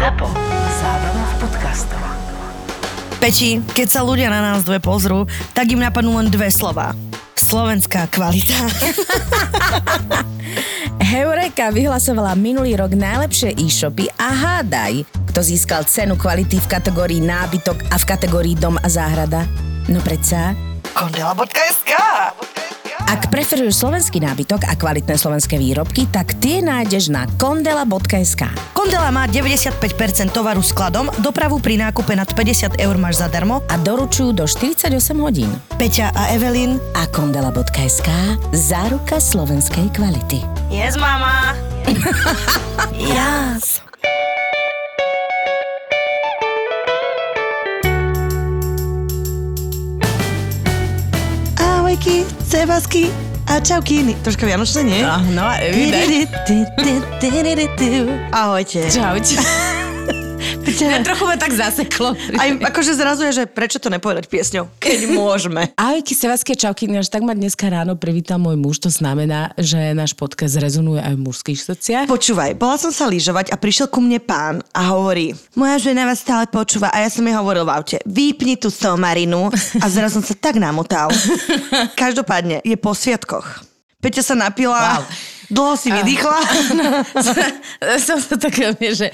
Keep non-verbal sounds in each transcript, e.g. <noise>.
ZAPO. Zábrná v podcastov. Peti, keď sa ľudia na nás dve pozrú, tak im napadnú len dve slova. Slovenská kvalita. <laughs> Heureka vyhlasovala minulý rok najlepšie e-shopy a hádaj, kto získal cenu kvality v kategórii nábytok a v kategórii dom a záhrada. No predsa, Kondela.sk ak preferuješ slovenský nábytok a kvalitné slovenské výrobky, tak tie nájdeš na kondela.sk. Kondela má 95% tovaru skladom, dopravu pri nákupe nad 50 eur máš zadarmo A doručujú do 48 hodín. Peťa a Evelyn. A kondela.sk záruka slovenskej kvality. Yes, mama. <laughs> yes. Ahojky, Sebasky a čaukiny. Troška vianočné, nie? no, evident. Ahojte. Čaute. <laughs> Ja, <laughs> trochu ma tak zaseklo. Aj akože zrazu je, že prečo to nepovedať piesňou, keď <laughs> môžeme. Ahojky, sevaskie čauky, až tak ma dneska ráno privítal môj muž, to znamená, že náš podcast rezonuje aj v mužských srdciach. Počúvaj, bola som sa lyžovať a prišiel ku mne pán a hovorí, moja žena vás stále počúva a ja som jej hovoril v aute, vypni tú somarinu a zrazu som sa tak namotal. <laughs> Každopádne, je po sviatkoch. Peťa sa napila, Wow. Dlho si vydýchla. <laughs> <laughs> som to tak, že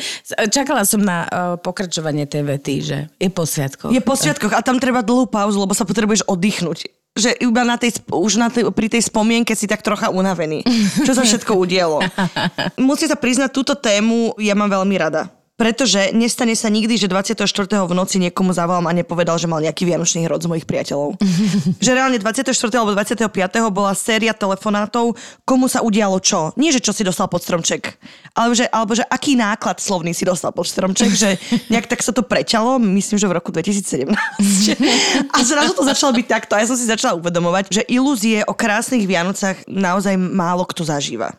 čakala som na uh, pokračovanie tej vety, že je po sviatkoch. Je po sviatkoch a tam treba dlhú pauzu, lebo sa potrebuješ oddychnúť. Že iba na tej, už na tej, pri tej spomienke si tak trocha unavený. Čo sa <laughs> všetko udielo. Musím sa priznať, túto tému ja mám veľmi rada. Pretože nestane sa nikdy, že 24. v noci niekomu zavolám a nepovedal, že mal nejaký vianočný hrod z mojich priateľov. <laughs> že reálne 24. alebo 25. bola séria telefonátov, komu sa udialo čo. Nie, že čo si dostal pod stromček, ale že, alebo že aký náklad slovný si dostal pod stromček, že <laughs> nejak tak sa to prečalo, myslím, že v roku 2017. a zrazu to začalo byť takto. A ja som si začala uvedomovať, že ilúzie o krásnych Vianocach naozaj málo kto zažíva.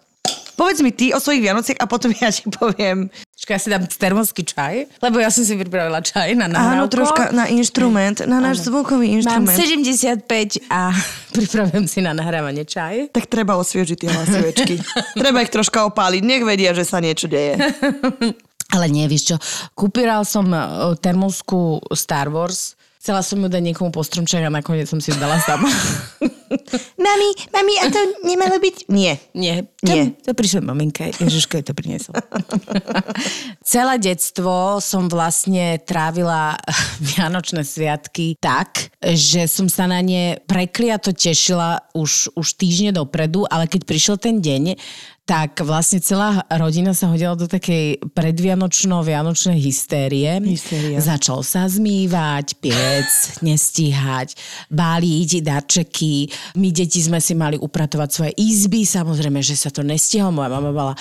Povedz mi ty o svojich Vianociach a potom <laughs> ja ti poviem. Počkaj, ja si dám termosky čaj, lebo ja som si pripravila čaj na nahrávku. Áno, troška na inštrument, na náš zvukový Mám inštrument. 75 a <laughs> pripravujem si na nahrávanie čaj. Tak treba osviežiť tie hlasivečky. <laughs> treba ich troška opáliť, nech vedia, že sa niečo deje. Ale nie, vieš čo, kúpiral som e, termosku Star Wars, chcela som ju dať niekomu po stromček a nakoniec som si ju dala sama. <laughs> Mami, mami, a to nemalo byť? Nie. Nie, Nie. To, to prišla maminka, Ježiško jej to priniesol. <laughs> Celé detstvo som vlastne trávila <laughs> Vianočné sviatky tak, že som sa na ne prekliato tešila už, už týždne dopredu, ale keď prišiel ten deň, tak vlastne celá rodina sa hodila do takej predvianočno-vianočnej hystérie. Hystéria. Začal sa zmývať, piec, <laughs> nestíhať, báliť darčeky. My deti sme si mali upratovať svoje izby, samozrejme, že sa to nestihlo. Moja mama bola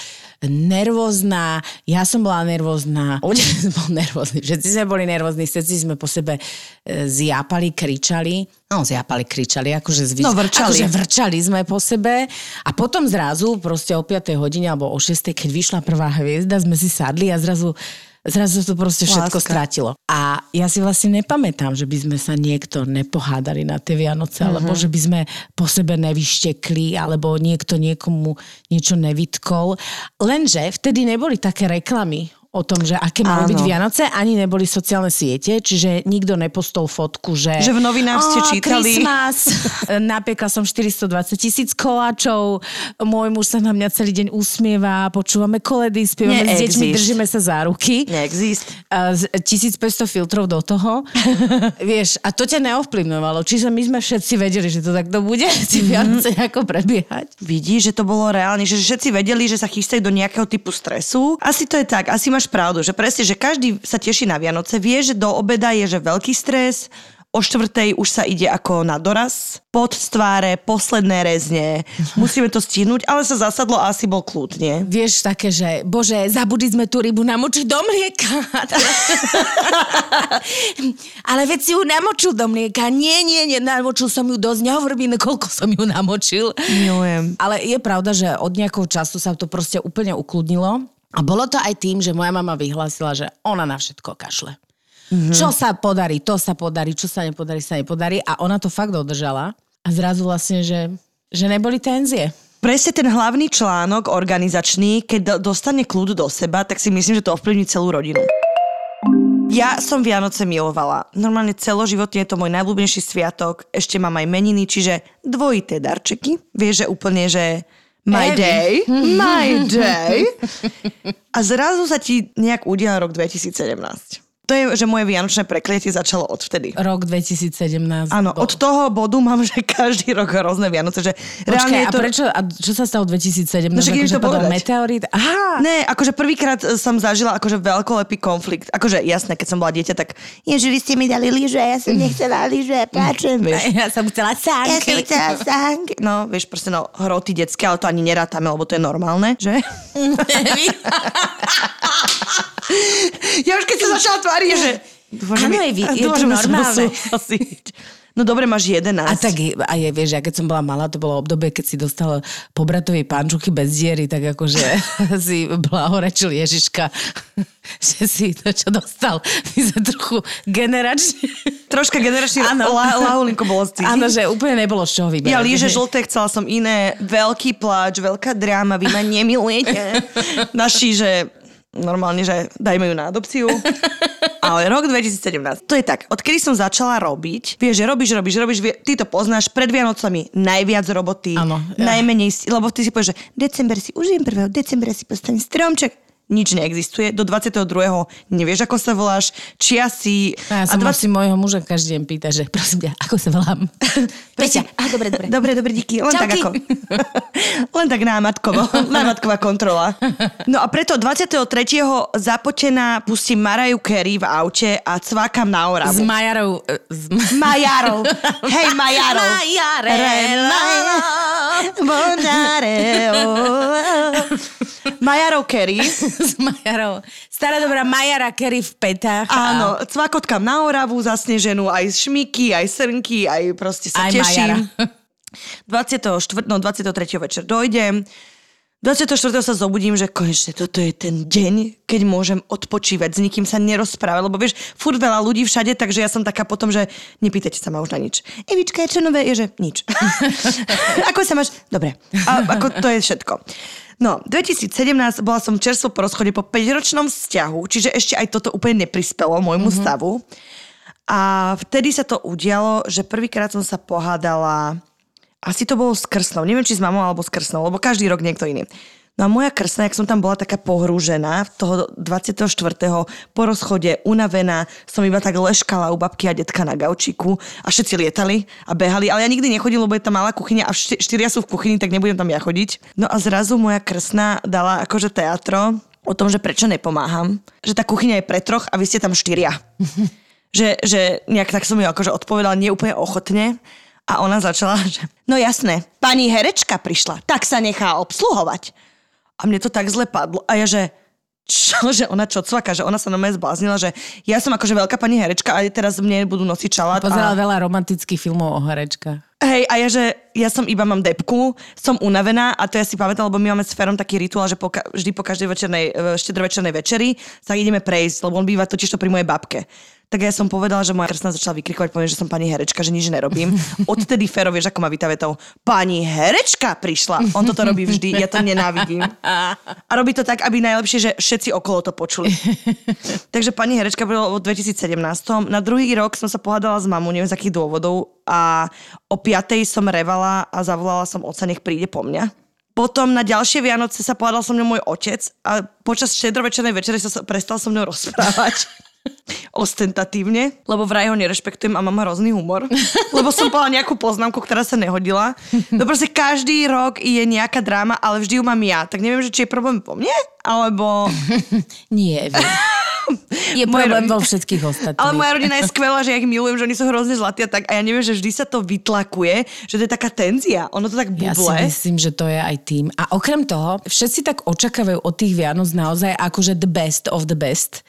nervózna, ja som bola nervózna, otec <laughs> bol nervózny, všetci sme boli nervózni, všetci sme po sebe e, zjápali, kričali. No, zjápali, kričali, akože, zvyz... No, vrčali. akože vrčali sme po sebe a potom zrazu, proste o 5. hodine alebo o 6. keď vyšla prvá hviezda, sme si sadli a zrazu Zrazu to proste všetko Láska. strátilo. A ja si vlastne nepamätám, že by sme sa niekto nepohádali na tie Vianoce, Mhm. alebo že by sme po sebe nevyštekli, alebo niekto niekomu niečo nevytkol. Lenže vtedy neboli také reklamy o tom, že aké majú byť Vianoce, ani neboli sociálne siete, čiže nikto nepostol fotku, že... Že v novinách ste "Ó, čítali." Christmas, <laughs> napiekla som 420 tisíc koláčov, môj muž sa na mňa celý deň usmieva, počúvame koledy, spievame s deťmi, Neexist. držíme sa za ruky. Neexist. A z 1500 filtrov do toho. <laughs> Vieš, a to ťa neovplyvňovalo. Čiže my sme všetci vedeli, že to takto bude, <laughs> tie Vianoce ako prebiehať. Vidíš, že to bolo reálne, že všetci vedeli, že sa chystajú do nejakého typu stresu. Asi to je tak, asi máš pravdu, že presne, že každý sa teší na Vianoce, vie, že do obeda je že veľký stres, o štvrtej už sa ide ako na doraz, pod z tváre, posledné rezne, <laughs> musíme to stihnúť, ale sa zasadlo a asi bol kľud, nie? Vieš, také, že bože, zabudli sme tú rybu namočiť do mlieka. <laughs> Ale veď si ju namočil do mlieka. Nie, nie, nie, namočil som ju dosť. Nehovor mi, koľko som ju namočil. Milujem. Ale je pravda, že od nejakého času sa to proste úplne ukludnilo. A bolo to aj tým, že moja mama vyhlásila, že ona na všetko kašle. Mm-hmm. Čo sa podarí, to sa podarí, čo sa nepodarí, sa nepodarí. A ona to fakt dodržala. A zrazu vlastne, že, že neboli tenzie. presne ten hlavný článok organizačný, keď do, dostane kľud do seba, tak si myslím, že to ovplyvní celú rodinu. Ja som Vianoce milovala. Normálne celoživotne je to môj najblúbenejší sviatok. Ešte mám aj meniny, čiže dvojité darčeky. Vieš, že úplne, že my Evi. day, <laughs> my day. A zrazu sa ti nejak udial rok 2017. To je, že moje vianočné prekliatie začalo odvtedy. Rok 2017. Áno, bol. od toho bodu mám, že každý rok hrozné Vianoce, že Počkaj, je a to... prečo, a čo sa stalo v 2017? No akože to povedať. meteorit? Aha, Ne, akože prvýkrát e, som zažila akože veľkolepý konflikt. Akože jasné, keď som bola dieťa, tak Ježi, vy ste mi dali lyže, ja som nechcela lyže, plačem, vieš. <laughs> ja som chcela Ja som sánky. chcela sánky. No, vieš, proste no, hroty detské, ale to ani nerátame, lebo to je normálne, že? <laughs> <laughs> ja už keď som začala tváriť, že... Dúfam, Áno, je dúfam, to normálne. No dobre, máš 11. A tak je- a je, vieš, ja keď som bola malá, to bolo obdobie, keď si dostala po pančuchy bez diery, tak akože <laughs> si blahorečil Ježiška, <laughs> že si to, čo dostal, my sme trochu generačne. Troška la, lahulinko bolo cítiť. Áno, že úplne nebolo z čoho vyberať. Ja líže žlté, chcela som iné. Veľký pláč, veľká dráma, vy ma nemilujete. <laughs> Naši, že normálne, že dajme ju na adopciu. <laughs> Ale rok 2017. To je tak, odkedy som začala robiť, vieš, že robíš, robíš, robíš, vie, ty to poznáš, pred Vianocami najviac roboty, Áno, ja. najmenej, lebo ty si povieš, že december si užijem 1. decembra si postavím stromček. Nič neexistuje. Do 22. nevieš, ako sa voláš, čia si... A ja sa a ma si môjho muža každý deň pýta, že prosím ťa, ako sa volám? <laughs> Peťa. A dobre, dobre. Dobre, dobre, díky. Len tak Čauky. ako... <laughs> Len tak námatkovo. <laughs> Námatková kontrola. No a preto 23. započená pustím Maraju Carey v aute a cvákam na S Oravu. Majarou. e, S Majarov. Hej, Majarov. Majarela. Bonare, oh. Majarov Carey. S <laughs> Majarou. Stará dobrá Majara Kerry v petách. a- Áno, cvakotkám na Oravu zasneženú, aj šmiky, aj srnky, aj proste sa Aj teším. Majara. <laughs> 24, no 23. večer dojdem. 24. sa zobudím, že konečne toto je ten deň, keď môžem odpočívať, s nikým sa nerozprávať, lebo vieš, furt veľa ľudí všade, takže ja som taká potom, že nepýtajte sa ma už na nič. Evička, je čo nové? Je, že nič. <laughs> ako sa máš? Dobre. A, ako to je všetko. No, 2017 bola som čerstvo po rozchode po 5-ročnom vzťahu, čiže ešte aj toto úplne neprispelo môjmu mm-hmm. stavu. A vtedy sa to udialo, že prvýkrát som sa pohádala, asi to bolo s krsnou, neviem či s mamou alebo s krsnou, lebo každý rok niekto iný. No a moja krsna, jak som tam bola taká pohrúžená, toho 24. po rozchode, unavená, som iba tak leškala u babky a detka na gaučiku a všetci lietali a behali, ale ja nikdy nechodím, lebo je tam malá kuchyňa a šty- štyria sú v kuchyni, tak nebudem tam ja chodiť. No a zrazu moja krsna dala akože teatro o tom, že prečo nepomáham, že tá kuchyňa je pre troch a vy ste tam štyria <laughs> že, že nejak tak som ju akože odpovedala nie úplne ochotne a ona začala, <laughs> že no jasné, pani herečka prišla, tak sa nechá obsluhovať. A mne to tak zle padlo a ja, že čo, že ona čo cvaka, že ona sa na mňa zbláznila, že ja som akože veľká pani herečka a teraz mne budú nosiť čalát. Pozerala a... veľa romantických filmov o herečkách. Hej, a ja, že ja som iba mám depku, som unavená a to ja si pamätám, lebo my máme s Ferom taký rituál, že po, vždy po každej večernej, e, štedrovečernej večeri sa ideme prejsť, lebo on býva totiž to pri mojej babke. Tak ja som povedala, že moja krsná začala vykrikovať, poviem, že som pani herečka, že nič nerobím. <laughs> Odtedy Fero, vieš, ako ma víta vetou, pani herečka prišla. On toto robí vždy, ja to nenávidím. A robí to tak, aby najlepšie, že všetci okolo to počuli. <laughs> Takže pani herečka bolo v 2017. Na druhý rok som sa pohádala s mamou, neviem z akých dôvodov a o 5. som revala a zavolala som oca, nech príde po mňa. Potom na ďalšie Vianoce sa pohádal so mnou môj otec a počas štedrovečernej večere sa- prestal so mnou rozprávať. <laughs> <laughs> Ostentatívne, lebo vraj ho nerešpektujem a mám hrozný humor. <laughs> Lebo som povedala nejakú poznámku, ktorá sa nehodila. No proste každý rok je nejaká dráma, ale vždy ju mám ja. Tak neviem, že či je problém po mne, alebo... <laughs> Nie. Je problém rodi- vo všetkých ostatných. Ale moja rodina je skvelá, že ja ich milujem, že oni sú hrozne zlatí a tak. A ja neviem, že vždy sa to vytlakuje, že to je taká tenzia. Ono to tak Ja si buble. myslím, že to je aj tým. A okrem toho, všetci tak očakávajú od tých Vianoc naozaj akože the best of the best.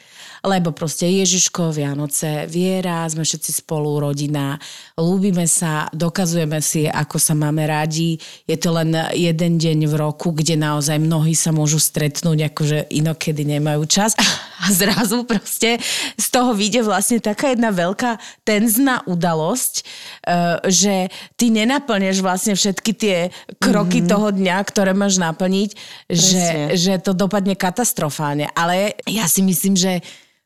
Lebo proste Ježiško, Vianoce, viera, sme všetci spolu, rodina, ľúbime sa, dokazujeme si, ako sa máme radi. Je to len jeden deň v roku, kde naozaj mnohí sa môžu stretnúť, akože inokedy nemajú čas. <laughs> A zrazu proste z toho vyjde vlastne taká jedna veľká tenzná udalosť, uh, že ty nenaplňaš vlastne všetky tie kroky mm-hmm. toho dňa, ktoré máš naplniť, že, že to dopadne katastrofálne. Ale ja si myslím, že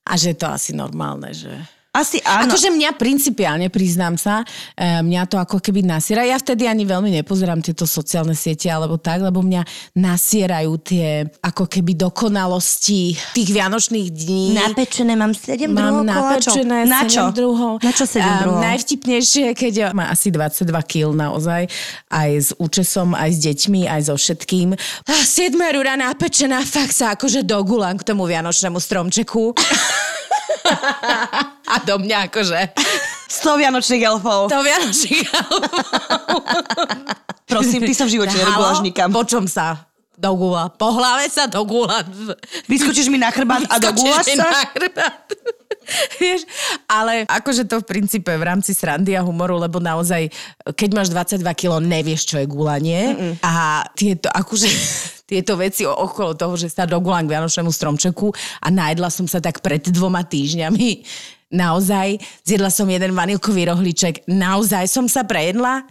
a že je to asi normálne, že... Asi áno. Akože mňa principiálne, priznám sa, e, mňa to ako keby nasiera. Ja vtedy ani veľmi nepozerám tieto sociálne siete alebo tak, lebo mňa nasierajú tie ako keby dokonalosti tých vianočných dní. Napečené mám 7 Mám napečené Na čo? 7 druhov. Na čo 7 A druhov? Najvtipnejšie, keď má asi 22 kg naozaj, aj s účesom, aj s deťmi, aj so všetkým. A 7 rúra napečená, fakt sa akože dogulám k tomu vianočnému stromčeku. <laughs> A do mňa akože 100 vianočných elfov. to vianočných Prosím, ty sa v živote nereguláš nikam. Po čom sa? Do gula. Po hlave sa do gula. Vyskočíš mi na chrbát a Vyskočíš mi sa? na chrbát. Vieš, ale akože to v princípe v rámci srandy a humoru, lebo naozaj, keď máš 22 kg, nevieš, čo je gulanie. Mm-mm. A tieto, akože, tieto veci okolo toho, že sa dogulám k Vianočnému stromčeku a najedla som sa tak pred dvoma týždňami. Naozaj, zjedla som jeden vanilkový rohliček. Naozaj som sa prejedla.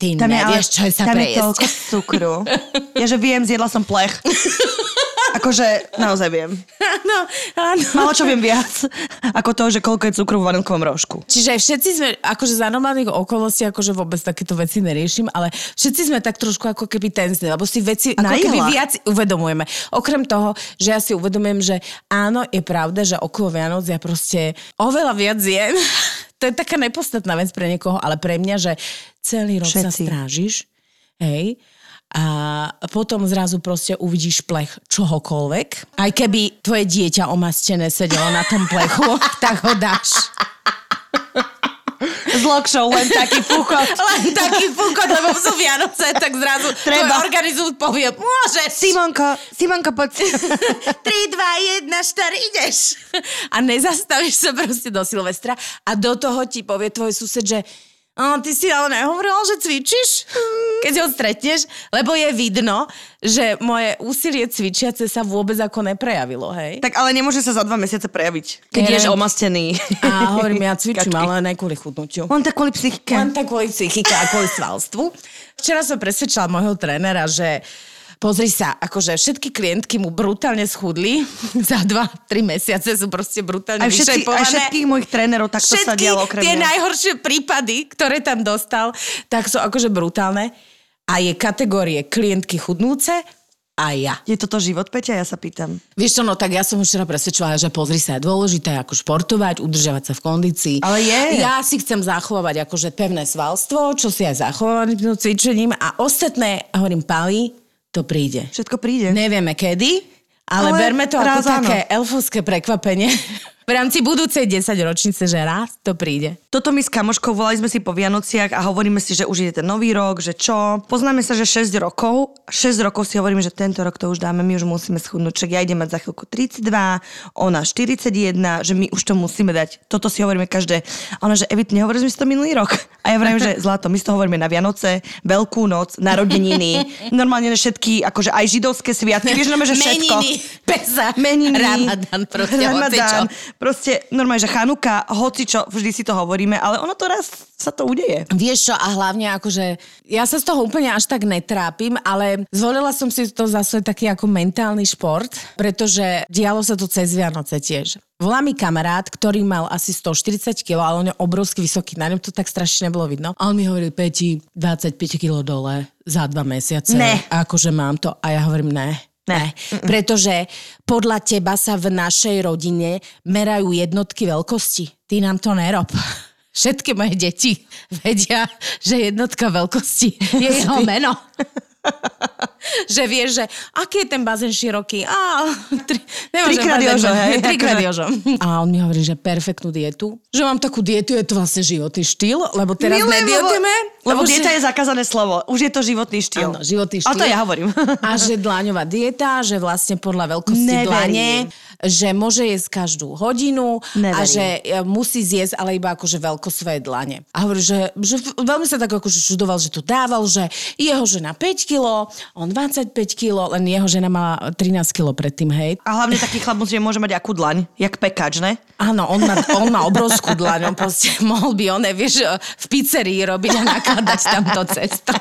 Ty Tam je, ale, nevieš, čo je sa tam je prejesť. toľko cukru. <laughs> Ja že viem, zjedla som plech. <laughs> Akože naozaj viem. Áno, áno. Malo čo viem viac, ako to, že koľko je cukru v vanilkovom rožku. Čiže všetci sme, akože za normálnych okolností, akože vôbec takéto veci neriešim, ale všetci sme tak trošku ako keby tenzní, lebo si veci ako Na keby viac uvedomujeme. Okrem toho, že ja si uvedomujem, že áno, je pravda, že okolo Vianoc ja proste oveľa viac jem. <laughs> To je taká nepodstatná vec pre niekoho, ale pre mňa, že celý rok sa Všetci. strážiš, hej, a potom zrazu proste uvidíš plech čohokoľvek. Aj keby tvoje dieťa omastené sedelo na tom plechu, <laughs> tak ho dáš. S lokšou len taký fúkot. <laughs> Len taký fúkot, lebo sú Vianoce, tak zrazu Treba. organizmus povie, môžeš. Simonko, Simonko, poď. 3, 2, 1, 4, ideš. A nezastavíš sa proste do Silvestra a do toho ti povie tvoj sused, že ty si ale nehovorila, že cvičíš, keď ho stretneš, lebo je vidno, že moje úsilie cvičiace sa vôbec ako neprejavilo, hej? Tak ale nemôže sa za dva mesiace prejaviť, keď ješ omastený. A hovorím, ja cvičím, Kačky. ale ne kvôli chudnutiu. Len tak kvôli psychike. Len tak kvôli psychike a kvôli svalstvu. Včera som presvedčala môjho trénera, že pozri sa, akože všetky klientky mu brutálne schudli. <laughs> Za dva, tri mesiace sú proste brutálne Aj, všetky, aj všetkých mojich trénerov takto sa Všetky dialo okrem tie mňa. najhoršie prípady, ktoré tam dostal, tak sú akože brutálne. A je kategórie klientky chudnúce a ja. Je toto život, Peťa? Ja sa pýtam. Vieš čo, no tak ja som už včera presvedčila, že pozri sa, je dôležité ako športovať, udržiavať sa v kondícii. Ale je. Ja si chcem zachovať akože pevné svalstvo, čo si aj zachovať tým cvičením a ostatné, hovorím, pali, to príde. Všetko príde. Nevieme kedy, ale, Ale berme to ako áno. také elfovské prekvapenie. V rámci budúcej 10 ročnice, že raz to príde. Toto my s kamoškou volali sme si po Vianociach a hovoríme si, že už ide ten nový rok, že čo. Poznáme sa, že 6 rokov. 6 rokov si hovoríme, že tento rok to už dáme, my už musíme schudnúť. Čak ja idem mať za chvíľku 32, ona 41, že my už to musíme dať. Toto si hovoríme každé. A ona, že Evi, ty nehovorili sme si to minulý rok. A ja vravím, že <laughs> zlato, my si to hovoríme na Vianoce, Veľkú noc, narodeniny, <laughs> normálne všetky, akože aj židovské sviatky, vieš, normálne, že <laughs> všetko. Meniny, Pesa, Meniny, Ramadan, proste hocičo. Proste normálne, že Chanuka, hocičo, vždy si to hovoríme, ale ono to raz sa to udeje. Vieš čo, a hlavne akože, ja sa z toho úplne až tak netrápim, ale zvolila som si to za svoj taký ako mentálny šport, pretože dialo sa to cez Vianoce tiež. Volá mi kamarát, ktorý mal asi 140 kg, ale on je obrovsky vysoký, na ňom to tak strašne nebolo vidno. A on mi hovoril, Peti, 25 kg dole za dva mesiace. Ne. A akože mám to. A ja hovorím, ne. Ne, pretože podľa teba sa v našej rodine merajú jednotky veľkosti. Ty nám to nerob. <laughs> Všetky moje deti vedia, že jednotka veľkosti je <laughs> jeho meno. <laughs> <laughs> že vieš, že aký je ten bazén široký? Á, tri, Trikrát Jožo, hej, <laughs> Trikrát. Jožo. A on mi hovorí, že perfektnú dietu. Že mám takú dietu, je to vlastne životný štýl, lebo teraz Milujem, nedietujeme. Lebo, lebo že- dieta je zakázané slovo. Už je to životný štýl. Áno, životný A štýl. to ja hovorím. A že dláňová dieta, že vlastne podľa veľkosti Neverím. dlane, že môže jesť každú hodinu a Neverím. že e, musí zjesť ale iba akože veľkosť svojej dlane. A hovorí, že, že veľmi sa tak akože čudoval, že to dával, že jeho žena 5 kilo on 25 kg, len jeho žena mala 13 kg predtým, hej. A hlavne taký chlap musí, môže mať akú dlaň, jak pekáč, ne? Áno, on má, on má obrovskú dlaň, on proste <laughs> mohol by on, vieš, v pizzerii robiť a nakladať tamto cesto.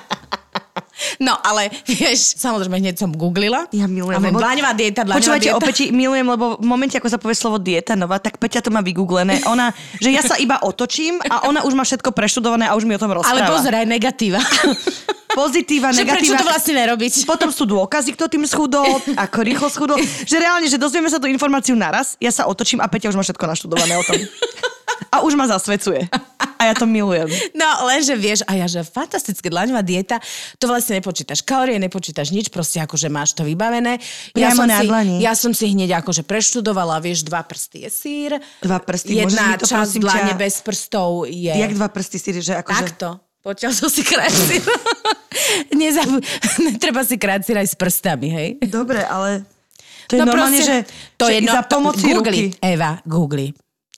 No, ale vieš, samozrejme hneď som googlila. Ja milujem. A dlaňová dieta, dlaňová Počúvajte, dieta. opäť milujem, lebo v momente, ako sa povie slovo dieta nová, tak Peťa to má vygooglené. Ona, že ja sa iba otočím a ona už má všetko preštudované a už mi o tom rozpráva. Ale pozor, aj negatíva. <laughs> Pozitíva, že prečo negatíva. to vlastne nerobiť? Potom sú dôkazy, kto tým schudol, ako rýchlo schudol. Že reálne, že dozvieme sa tú informáciu naraz, ja sa otočím a Peťa už má všetko naštudované o tom. <laughs> A už ma zasvecuje. A ja to milujem. No, lenže vieš, a ja, že fantastické dlaňová dieta, to vlastne nepočítaš kalórie, nepočítaš nič, proste akože máš to vybavené. Ja Priamo som, si, dlani. ja som si hneď akože preštudovala, vieš, dva prsty je sír. Dva prsty, Jedna to, časť prosím dlane ťa- bez prstov je... Jak dva prsty si, že akože... Takto. Poďal som si krácir. <laughs> Nezabu... Netreba si krácir aj s prstami, hej? Dobre, ale to je normálne, že, to že je no, za pomoci Googli, ruky. Eva, googli.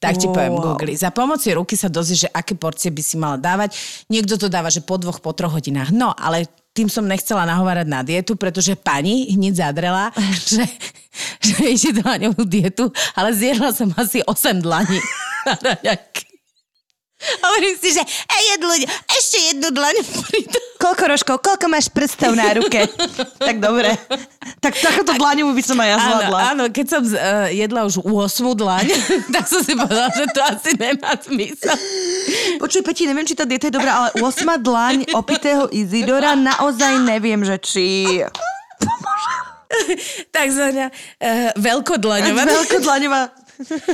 Tak ti Wow. poviem, googli. Za pomoci ruky sa dozvieš, že aké porcie by si mala dávať. Niekto to dáva, že po dvoch, po troch hodinách. No, ale tým som nechcela nahovárať na dietu, pretože pani hneď zadrela, <laughs> že, že ide dlaňovú dietu, ale zjedla som asi 8 dlaní <laughs> raňajky. Hovorím si, že e, jedlu, ešte jednu dlaň pridám. Koľko rožkov, koľko máš prstov na ruke? <laughs> tak dobre. Tak takúto dlaňovú by som aj ja Áno, zvládla. áno, keď som uh, jedla už 8 dlaň, <laughs> tak som si povedala, že to asi nemá zmysel. Počuj, Peti, neviem, či tá dieta je dobrá, ale 8 dlaň opitého Izidora naozaj neviem, že či... Takzvaná uh, veľkodlaňová. Veľkodlaňová.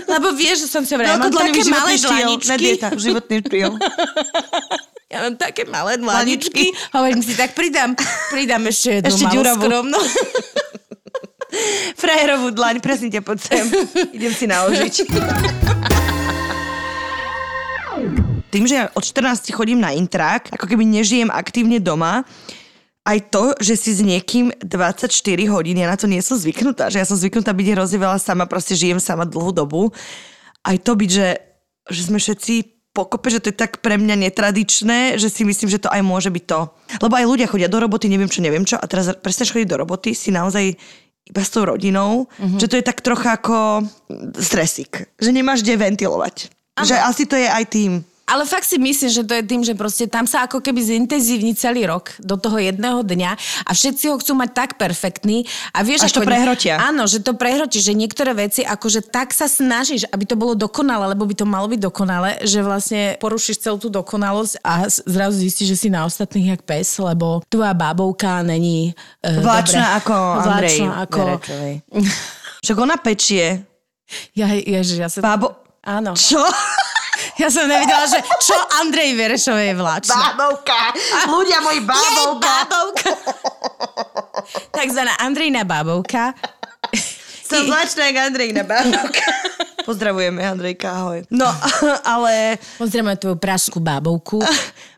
Lebo vieš, že som sa vrala, mám také malé dlaničky. dieta, životný štýl. <laughs> Ja mám také malé dlaničky. Hovorím si, tak pridám, pridám ešte jednu Ešte malú ďuravú. skromnú. Frajerovú dlaň, presne ťa poď sem. Idem si naložiť. Tým, že ja od 14 chodím na intrak, ako keby nežijem aktívne doma, aj to, že si s niekým 24 hodín, ja na to nie som zvyknutá, že ja som zvyknutá byť hrozne veľa sama, proste žijem sama dlhú dobu. Aj to byť, že, že sme všetci pokope, že to je tak pre mňa netradičné, že si myslím, že to aj môže byť to. Lebo aj ľudia chodia do roboty, neviem čo, neviem čo, a teraz prestaneš chodiť do roboty, si naozaj iba s tou rodinou, mm-hmm. že to je tak trocha ako stresik, že nemáš kde ventilovať. Že asi to je aj tým. Ale fakt si myslím, že to je tým, že proste tam sa ako keby zintenzívni celý rok do toho jedného dňa a všetci ho chcú mať tak perfektný a vieš, Až to prehrotia. Áno, že to prehročí, že niektoré veci akože tak sa snažíš, aby to bolo dokonalé, lebo by to malo byť dokonalé, že vlastne porušíš celú tú dokonalosť a zrazu zistíš, že si na ostatných jak pes, lebo tvoja bábovka není uh, Vláčna ako Andrej Vláčna ako... Však ona pečie. Ja, ježiš, ja som... Bábo... Áno. Čo? Ja som nevidela, že čo Andrej Verešovej je vláčna. Bábovka. Ľudia moji bábovka. bábovka. Takzvaná Andrejna bábovka. Som zlačná jak Andrejna bábovka. Pozdravujeme, Andrejka, ahoj. No, <laughs> ale Pozdravujeme tvoju pražskú bábovku.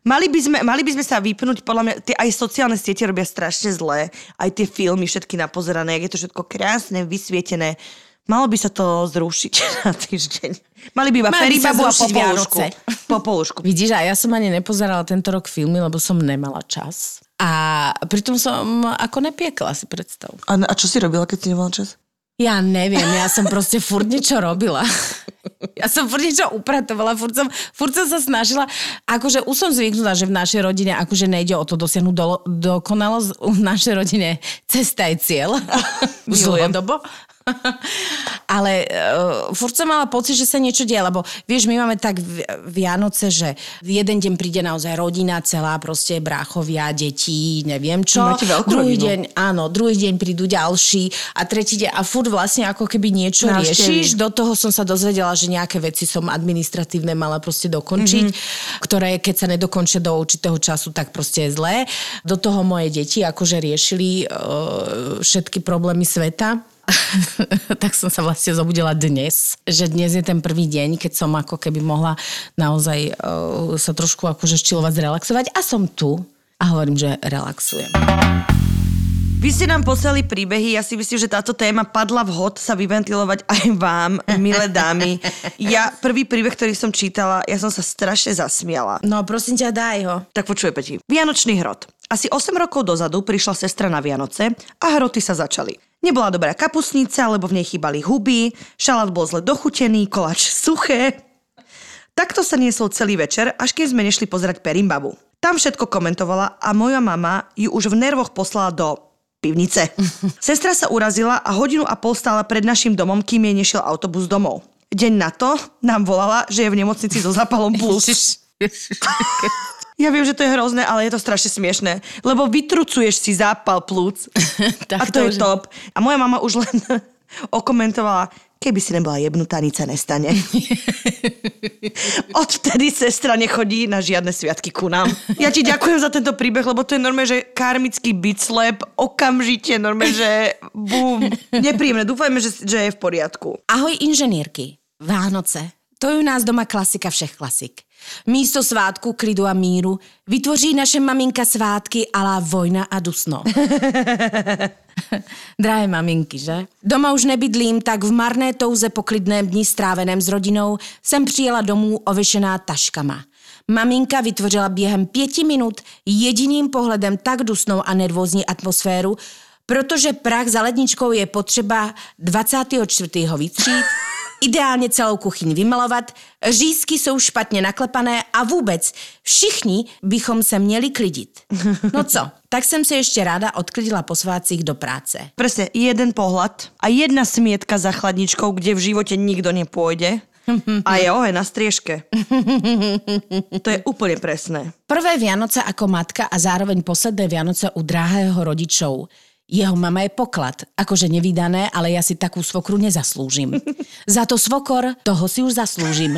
mali by, sme, mali by sme sa vypnúť, podľa mňa, tie aj sociálne siete robia strašne zlé, aj tie filmy všetky napozerané, jak je to všetko krásne, vysvietené. Malo by sa to zrušiť <laughs> na týždeň. Mali by iba Feribabu a Popolušku. <laughs> Popolušku. Vidíš, a ja som ani nepozerala tento rok filmy, lebo som nemala čas. A pritom som ako nepiekla, si predstav. A, a čo si robila, keď si nemala čas? Ja neviem, ja som proste furt niečo robila. Ja som furt niečo upratovala, furt som, furt som sa snažila, akože už som zvyknutá, že v našej rodine akože nejde o to dosiahnuť do, dokonalosť, v našej rodine cesta je cieľ. <laughs> Už dlhodobo. <laughs> Ale uh, furt som mala pocit, že sa niečo deje, lebo vieš, my máme tak v- Vianoce, že v jeden deň príde naozaj rodina celá, proste bráchovia, deti, neviem čo. Máte veľkú druhý rodinu. deň, áno, druhý deň prídu ďalší a tretí deň a furt vlastne ako keby niečo Návštevy. riešiš. Do toho som sa dozvedela, že nejaké veci som administratívne mala proste dokončiť, mm-hmm. ktoré keď sa nedokončia do určitého času, tak proste je zlé. Do toho moje deti akože riešili uh, všetky problémy sveta. <laughs> tak som sa vlastne zobudila dnes, že dnes je ten prvý deň, keď som ako keby mohla naozaj uh, sa trošku akože ščilovať, zrelaxovať a som tu a hovorím, že relaxujem. Vy ste nám poslali príbehy, ja si myslím, že táto téma padla vhod sa vyventilovať aj vám, milé dámy. Ja prvý príbeh, ktorý som čítala, ja som sa strašne zasmiala. No prosím ťa, daj ho. Tak počuje Peti. Vianočný hrot. Asi 8 rokov dozadu prišla sestra na Vianoce a hroty sa začali. Nebola dobrá kapusnica, lebo v nej chýbali huby, šalát bol zle dochutený, koláč suché. Takto sa niesol celý večer, až keď sme nešli pozerať Perimbabu. Tam všetko komentovala a moja mama ju už v nervoch poslala do pivnice. <laughs> Sestra sa urazila a hodinu a pol stála pred našim domom, kým jej nešiel autobus domov. Deň na to nám volala, že je v nemocnici so zápalom plus. Ja viem, že to je hrozné, ale je to strašne smiešné, lebo vytrucuješ si zápal plúc. <laughs> a to, to je už- top. A moja mama už len <laughs> okomentovala, keby si nebola jebnutá, nič sa nestane. <laughs> Odvtedy sestra nechodí na žiadne sviatky ku nám. Ja ti ďakujem za tento príbeh, lebo to je normálne, že karmický bitslep, okamžite, normálne, že bum. Nepríjemné, dúfajme, že, že je v poriadku. Ahoj inženýrky. Vánoce. To je u nás doma klasika všech klasik. Místo svátku, klidu a míru vytvoří naše maminka svátky alá vojna a dusno. <laughs> Drahé maminky, že? Doma už nebydlím, tak v marné touze po klidném dni stráveném s rodinou jsem přijela domů ověšená taškama. Maminka vytvořila během pěti minut jediným pohledem tak dusnou a nervózní atmosféru, protože prach za ledničkou je potřeba 24. vytřít, <laughs> ideálně celou kuchyň vymalovat, řízky jsou špatně naklepané a vůbec všichni bychom se měli klidit. No co, tak jsem se ještě ráda odklidila po svácích do práce. Presne, jeden pohľad a jedna smietka za chladničkou, kde v živote nikto nepôjde. A je oheň na striežke. To je úplne presné. Prvé Vianoce ako matka a zároveň posledné Vianoce u drahého rodičov. Jeho mama je poklad, akože nevydané, ale ja si takú svokru nezaslúžim. <laughs> Za to svokor, toho si už zaslúžim.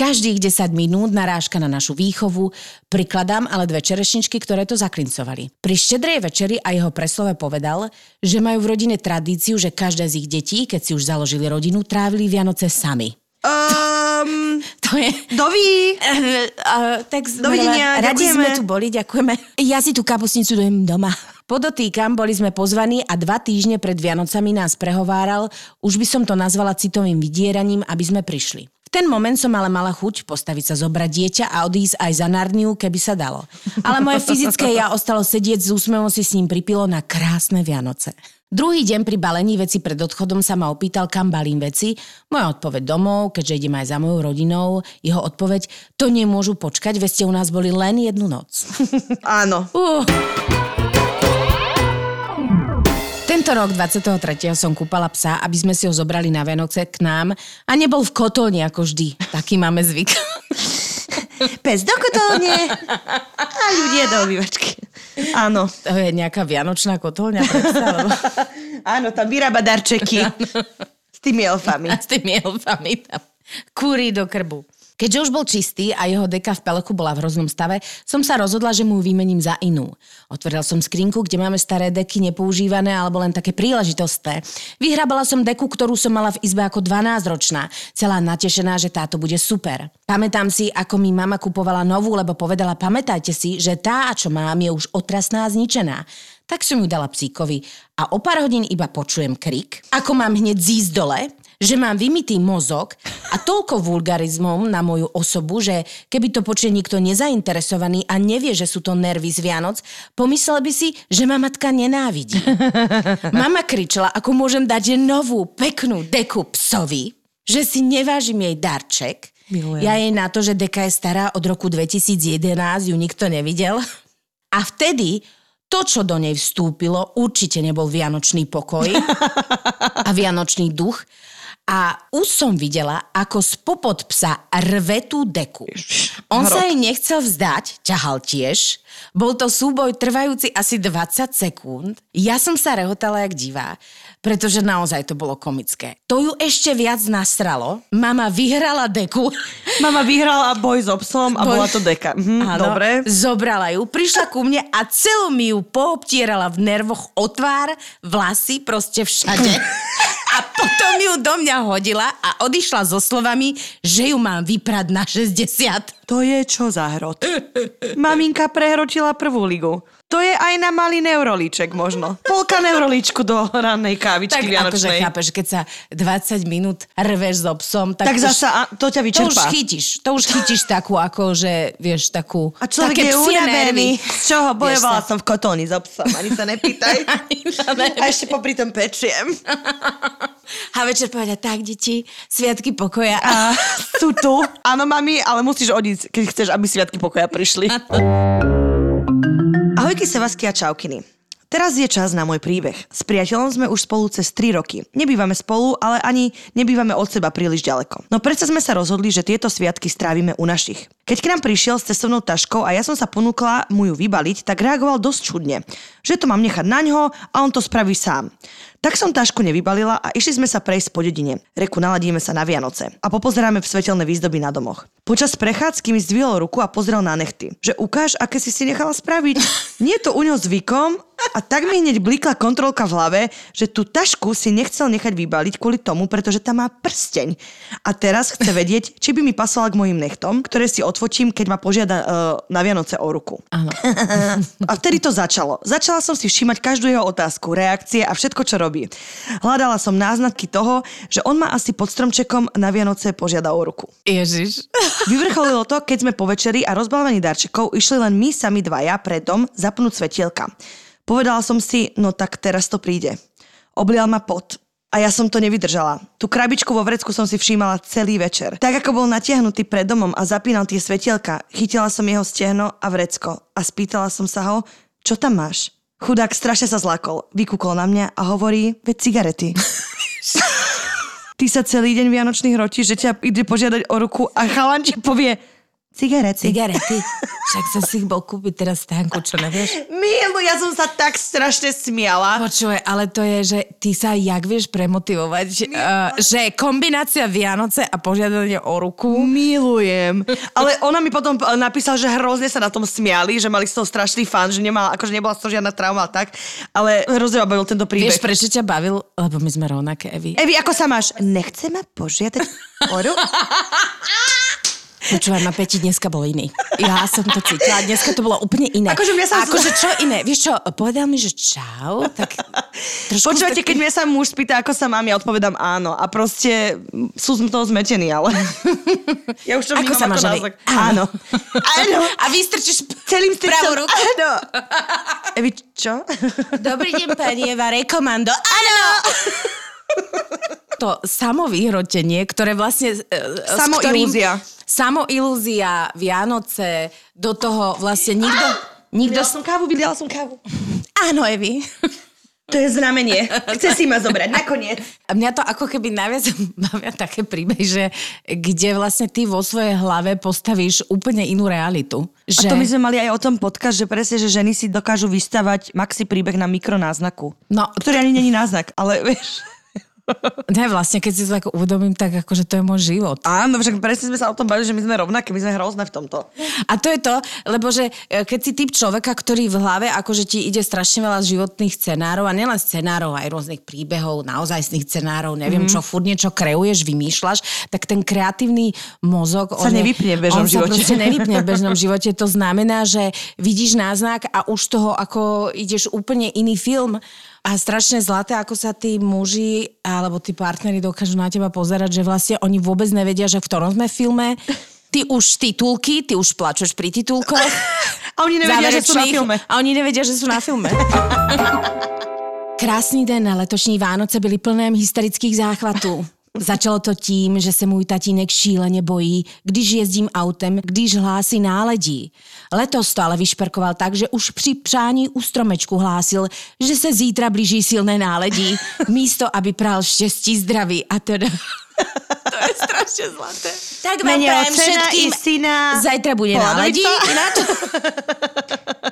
Každých 10 minút narážka na našu výchovu, prikladám ale dve čerešničky, ktoré to zaklincovali. Pri štedrej večeri a jeho preslove povedal, že majú v rodine tradíciu, že každé z ich detí, keď si už založili rodinu, trávili Vianoce sami. Um, <laughs> To je... doví. Uh, tak sme Dovidenia, radi ďakujeme. sme tu boli, ďakujeme. Ja si tú kapusnicu dojem doma. Podotýkam, boli sme pozvaní a dva týždne pred Vianocami nás prehováral, už by som to nazvala citovým vydieraním, aby sme prišli. V ten moment som ale mala chuť postaviť sa zobrať dieťa a odísť aj za Narniu, keby sa dalo. Ale moje fyzické ja ostalo sedieť s úsmevom si s ním pripilo na krásne Vianoce. Druhý deň pri balení veci pred odchodom sa ma opýtal, kam balím veci. Moja odpoveď domov, keďže idem aj za mojou rodinou. Jeho odpoveď, to nemôžu počkať, veď ste u nás boli len jednu noc. Áno. Uh. Tento rok 23. som kúpala psa, aby sme si ho zobrali na Vianoce k nám a nebol v kotolni ako vždy. Taký máme zvyk. <laughs> Pes do kotolne a ľudia do obývačky. Áno. To je nejaká vianočná kotolňa lebo <laughs> Áno, tam vyrába darčeky. S tými elfami. s tými elfami tam kúri do krbu. Keďže už bol čistý a jeho deka v pelechu bola v hroznom stave, som sa rozhodla, že mu ju vymením za inú. Otvoril som skrinku, kde máme staré deky nepoužívané alebo len také príležitostné. Vyhrábala som deku, ktorú som mala v izbe ako 12-ročná, celá natešená, že táto bude super. Pamätám si, ako mi mama kupovala novú, lebo povedala, pamätajte si, že tá, čo mám, je už otrasná a zničená. Tak som ju dala psíkovi a o pár hodín iba počujem krik, ako mám hneď zísť dole, že mám vymitý mozog a toľko vulgarizmom na moju osobu, že keby to počuje niekto nezainteresovaný a nevie, že sú to nervy z Vianoc, pomyslel by si, že ma matka nenávidí. <laughs> Mama kričala, ako môžem dať novú, peknú deku psovi, že si nevážim jej darček. Milujem. Ja jej na to, že deka je stará od roku 2011, ju nikto nevidel. A vtedy to, čo do nej vstúpilo, určite nebol vianočný pokoj <laughs> a vianočný duch. A už som videla, ako spopod psa rve tú deku. On sa jej nechcel vzdať, ťahal tiež. Bol to súboj trvajúci asi 20 sekúnd. Ja som sa rehotala jak divá, pretože naozaj to bolo komické. To ju ešte viac nasralo. Mama vyhrala deku. <laughs> Mama vyhrala boj s obsom a Boj- bola to deka. Mhm, Áno, dobre. Zobrala ju, prišla ku mne a celú mi ju poobtierala v nervoch o tvár, vlasy, proste všade. <laughs> Potom ju do mňa hodila a odišla so slovami, že ju mám vyprať na 60. To je čo za hrot? Maminka prehrotila prvú ligu. To je aj na malý neurolíček možno. Polka neurolíčku do rannej kávičky Tak akože vianočnej. chápeš, keď sa 20 minút rveš so psom, tak, tak už, zasa to ťa to už vyčerpá. chytíš. To už chytíš takú, ako že, vieš, takú... A človek také je unavený. Z čoho? Bojovala som v kotóni s obsom. Ani sa nepýtaj. <laughs> A ešte popri tom pečiem. <laughs> A večer povedať, tak, deti, sviatky pokoja. A sú tu. Áno, mami, ale musíš odísť, keď chceš, aby sviatky pokoja prišli. <laughs> Ahojky Sevasky a Čaukiny. Teraz je čas na môj príbeh. S priateľom sme už spolu cez 3 roky. Nebývame spolu, ale ani nebývame od seba príliš ďaleko. No predsa sme sa rozhodli, že tieto sviatky strávime u našich. Keď k nám prišiel s cestovnou taškou a ja som sa ponúkla mu ju vybaliť, tak reagoval dosť čudne. Že to mám nechať na ňo a on to spraví sám. Tak som tašku nevybalila a išli sme sa prejsť po dedine. Reku naladíme sa na Vianoce a popozeráme v svetelné výzdoby na domoch. Počas prechádzky mi zdvihol ruku a pozrel na nechty. Že ukáž, aké si si nechala spraviť. <laughs> Nie je to u ňo zvykom a tak mi hneď blíkla kontrolka v hlave, že tú tašku si nechcel nechať vybaliť kvôli tomu, pretože tam má prsteň. A teraz chce vedieť, <laughs> či by mi pasovala k mojim nechtom, ktoré si odfočím, keď ma požiada uh, na Vianoce o ruku. Áno. <laughs> A vtedy to začalo. Začala som si všímať každú jeho otázku, reakcie a všetko, čo robí. Hľadala som náznaky toho, že on ma asi pod stromčekom na Vianoce požiada o ruku. Ježiš. <laughs> <laughs> Vyvrcholilo to, keď sme po večeri a rozbalovaní darčekov išli len my sami dvaja pred dom zapnúť svetielka. Povedala som si, no tak teraz to príde. Oblial ma pot. A ja som to nevydržala. Tú krabičku vo vrecku som si všímala celý večer. Tak ako bol natiahnutý pred domom a zapínal tie svetielka, chytila som jeho stehno a vrecko a spýtala som sa ho, čo tam máš? Chudák strašne sa zlakol, vykúkol na mňa a hovorí, veď cigarety. <laughs> Ty sa celý deň Vianočný hrotíš, že ťa ide požiadať o ruku a chalan ti povie cigarety. Cigarety. <laughs> Však som si ich bol kúpiť teraz stánku, čo nevieš? Milu, ja som sa tak strašne smiala. Počuj, ale to je, že ty sa jak vieš premotivovať, uh, že kombinácia Vianoce a požiadanie o ruku. Milujem. Ale ona mi potom eh, napísala, že hrozne sa na tom smiali, že mali z toho strašný fan, že nemala, akože nebola z toho žiadna trauma tak. Ale hrozne ma bavil tento príbeh. Vieš, prečo ťa bavil? Lebo my sme rovnaké, Evi. Evi, ako sa máš? Nechce ma požiadať o ruku? <laughs> Počúvaj, ma Peti dneska bol iný. Ja som to cítila, dneska to bolo úplne iné. Akože mňa sa- Akože čo iné? Vieš čo, povedal mi, že čau, tak. Počúvate, keď mňa sa muž spýta, ako sa mám, ja odpovedám áno. A proste sú z toho zmetení, ale... <laughs> ja už to Ako sa máš, náznak. Áno. <laughs> Áno. A vystrčíš Celým srdcom. ruku. Áno. <laughs> Evi, čo? Dobrý deň, pani Eva, rekomando. Áno! To samovýhrotenie, ktoré vlastne... e, s Samoilúzia. ktorým- Samoilúzia, Vianoce, do toho vlastne nikto... Nikto... Vydala som kávu, vydala som kávu. Áno, Evi. To je znamenie. Chce si ma zobrať, <laughs> nakoniec. A mňa to ako keby najviac <laughs> bavia také príbehy, že kde vlastne ty vo svojej hlave postavíš úplne inú realitu. A to my sme mali aj o tom podcast, že presne, že ženy si dokážu vystavať maxi príbeh na mikronáznaku. No. Ktorý ani není náznak, ale <laughs> vieš... Ne, vlastne, keď si to tak uvedomím, tak akože to je môj život. Áno, však presne sme sa o tom bavili, že my sme rovnaké, my sme hrozné v tomto. A to je to, lebo že e, keď si typ človeka, ktorý v hlave akože ti ide strašne veľa životných scenárov a nielen scenárov, aj rôznych príbehov, naozajstných scenárov, neviem mm. čo, furt niečo kreuješ, vymýšľaš, tak ten kreatívny mozog... Sa on nevypne v bežnom on živote. sa nevypne v bežnom <laughs> živote. To znamená, že vidíš náznak a už toho ako ideš úplne iný film. A strašne zlaté, ako sa tí muži alebo tí partneri dokážu na teba pozerať, že vlastne oni vôbec nevedia, že v ktorom sme filme. Ty už titulky, ty už plačeš pri titulkoch. <laughs> A oni nevedia, že sú na filme. A oni nevedia, že sú na filme. <laughs> Krásný den na letošní Vánoce byly plném hysterických záchvatů. Začalo to tím, že se můj tatínek šíleně bojí, když jezdím autem, když hlásí náledí. Letos to ale vyšperkoval tak, že už při přání u stromečku hlásil, že se zítra blíží silné náledí, <laughs> místo aby prál štěstí, zdraví a teda... to je strašně zlaté. Tak vám Mene prajem všetkým... i syna. Zajtra bude náledí. to. <laughs>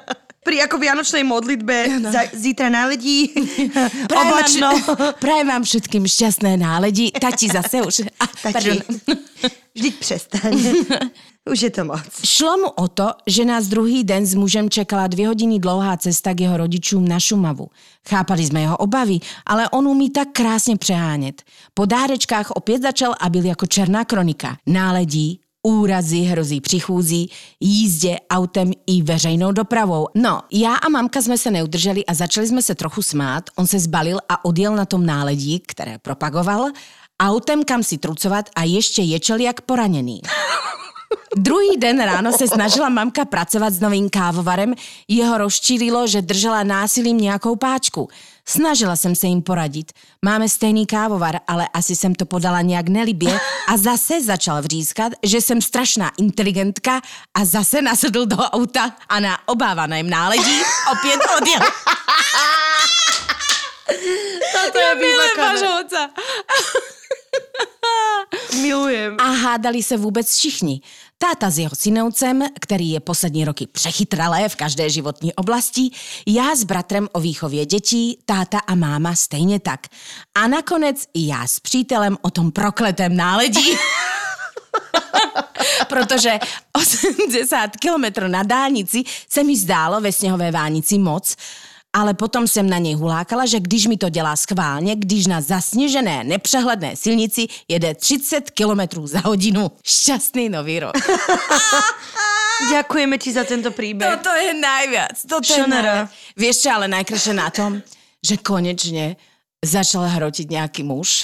Pri ako vianočnej modlitbe za, zítra naledí, <laughs> Prajem vám, oblačno. <laughs> prajem vám všetkým šťastné náledí. Tati zase už. A, Tati, <laughs> vždyť přestaň. Už je to moc. Šlo mu o to, že nás druhý den s mužem čekala dvě hodiny dlouhá cesta k jeho rodičům na Šumavu. Chápali jsme jeho obavy, ale on umí tak krásně přehánět. Po dárečkách opět začal a byl jako černá kronika. Náledí, úrazy hrozí přichůzí, jízdě autem i veřejnou dopravou. No, já a mamka jsme se neudrželi a začali jsme se trochu smát. On se zbalil a odjel na tom náledí, které propagoval, autem kam si trucovat a ještě ječel jak poraněný. <laughs> Druhý den ráno se snažila mamka pracovat s novým kávovarem, jeho rozčílilo, že držela násilím nějakou páčku. Snažila jsem se jim poradit. Máme stejný kávovar, ale asi jsem to podala nějak nelibě a zase začal vřískat, že jsem strašná inteligentka a zase nasedl do auta a na obávaném náledí opět odjel. <laughs> To je. Pažovca. Milujem. A hádali se vůbec všichni. Táta s jeho synovcem, který je poslední roky přechytralé v každé životní oblasti, já s bratrem o výchově dětí, táta a máma stejně tak. A nakonec i já s přítelem o tom prokletém náledí. <laughs> Protože 80 kilometrů na dálnici se mi zdálo ve sněhové vánici moc, ale potom jsem na něj hulákala, že když mi to dělá schválně, když na zasněžené, nepřehledné silnici jede 30 km za hodinu. Šťastný nový rok. <laughs> Ďakujeme ti za tento príbeh. Toto je najviac. Toto je najviac. Vieš čo, ale najkrajšie na tom, že konečne začal hrotiť nejaký muž.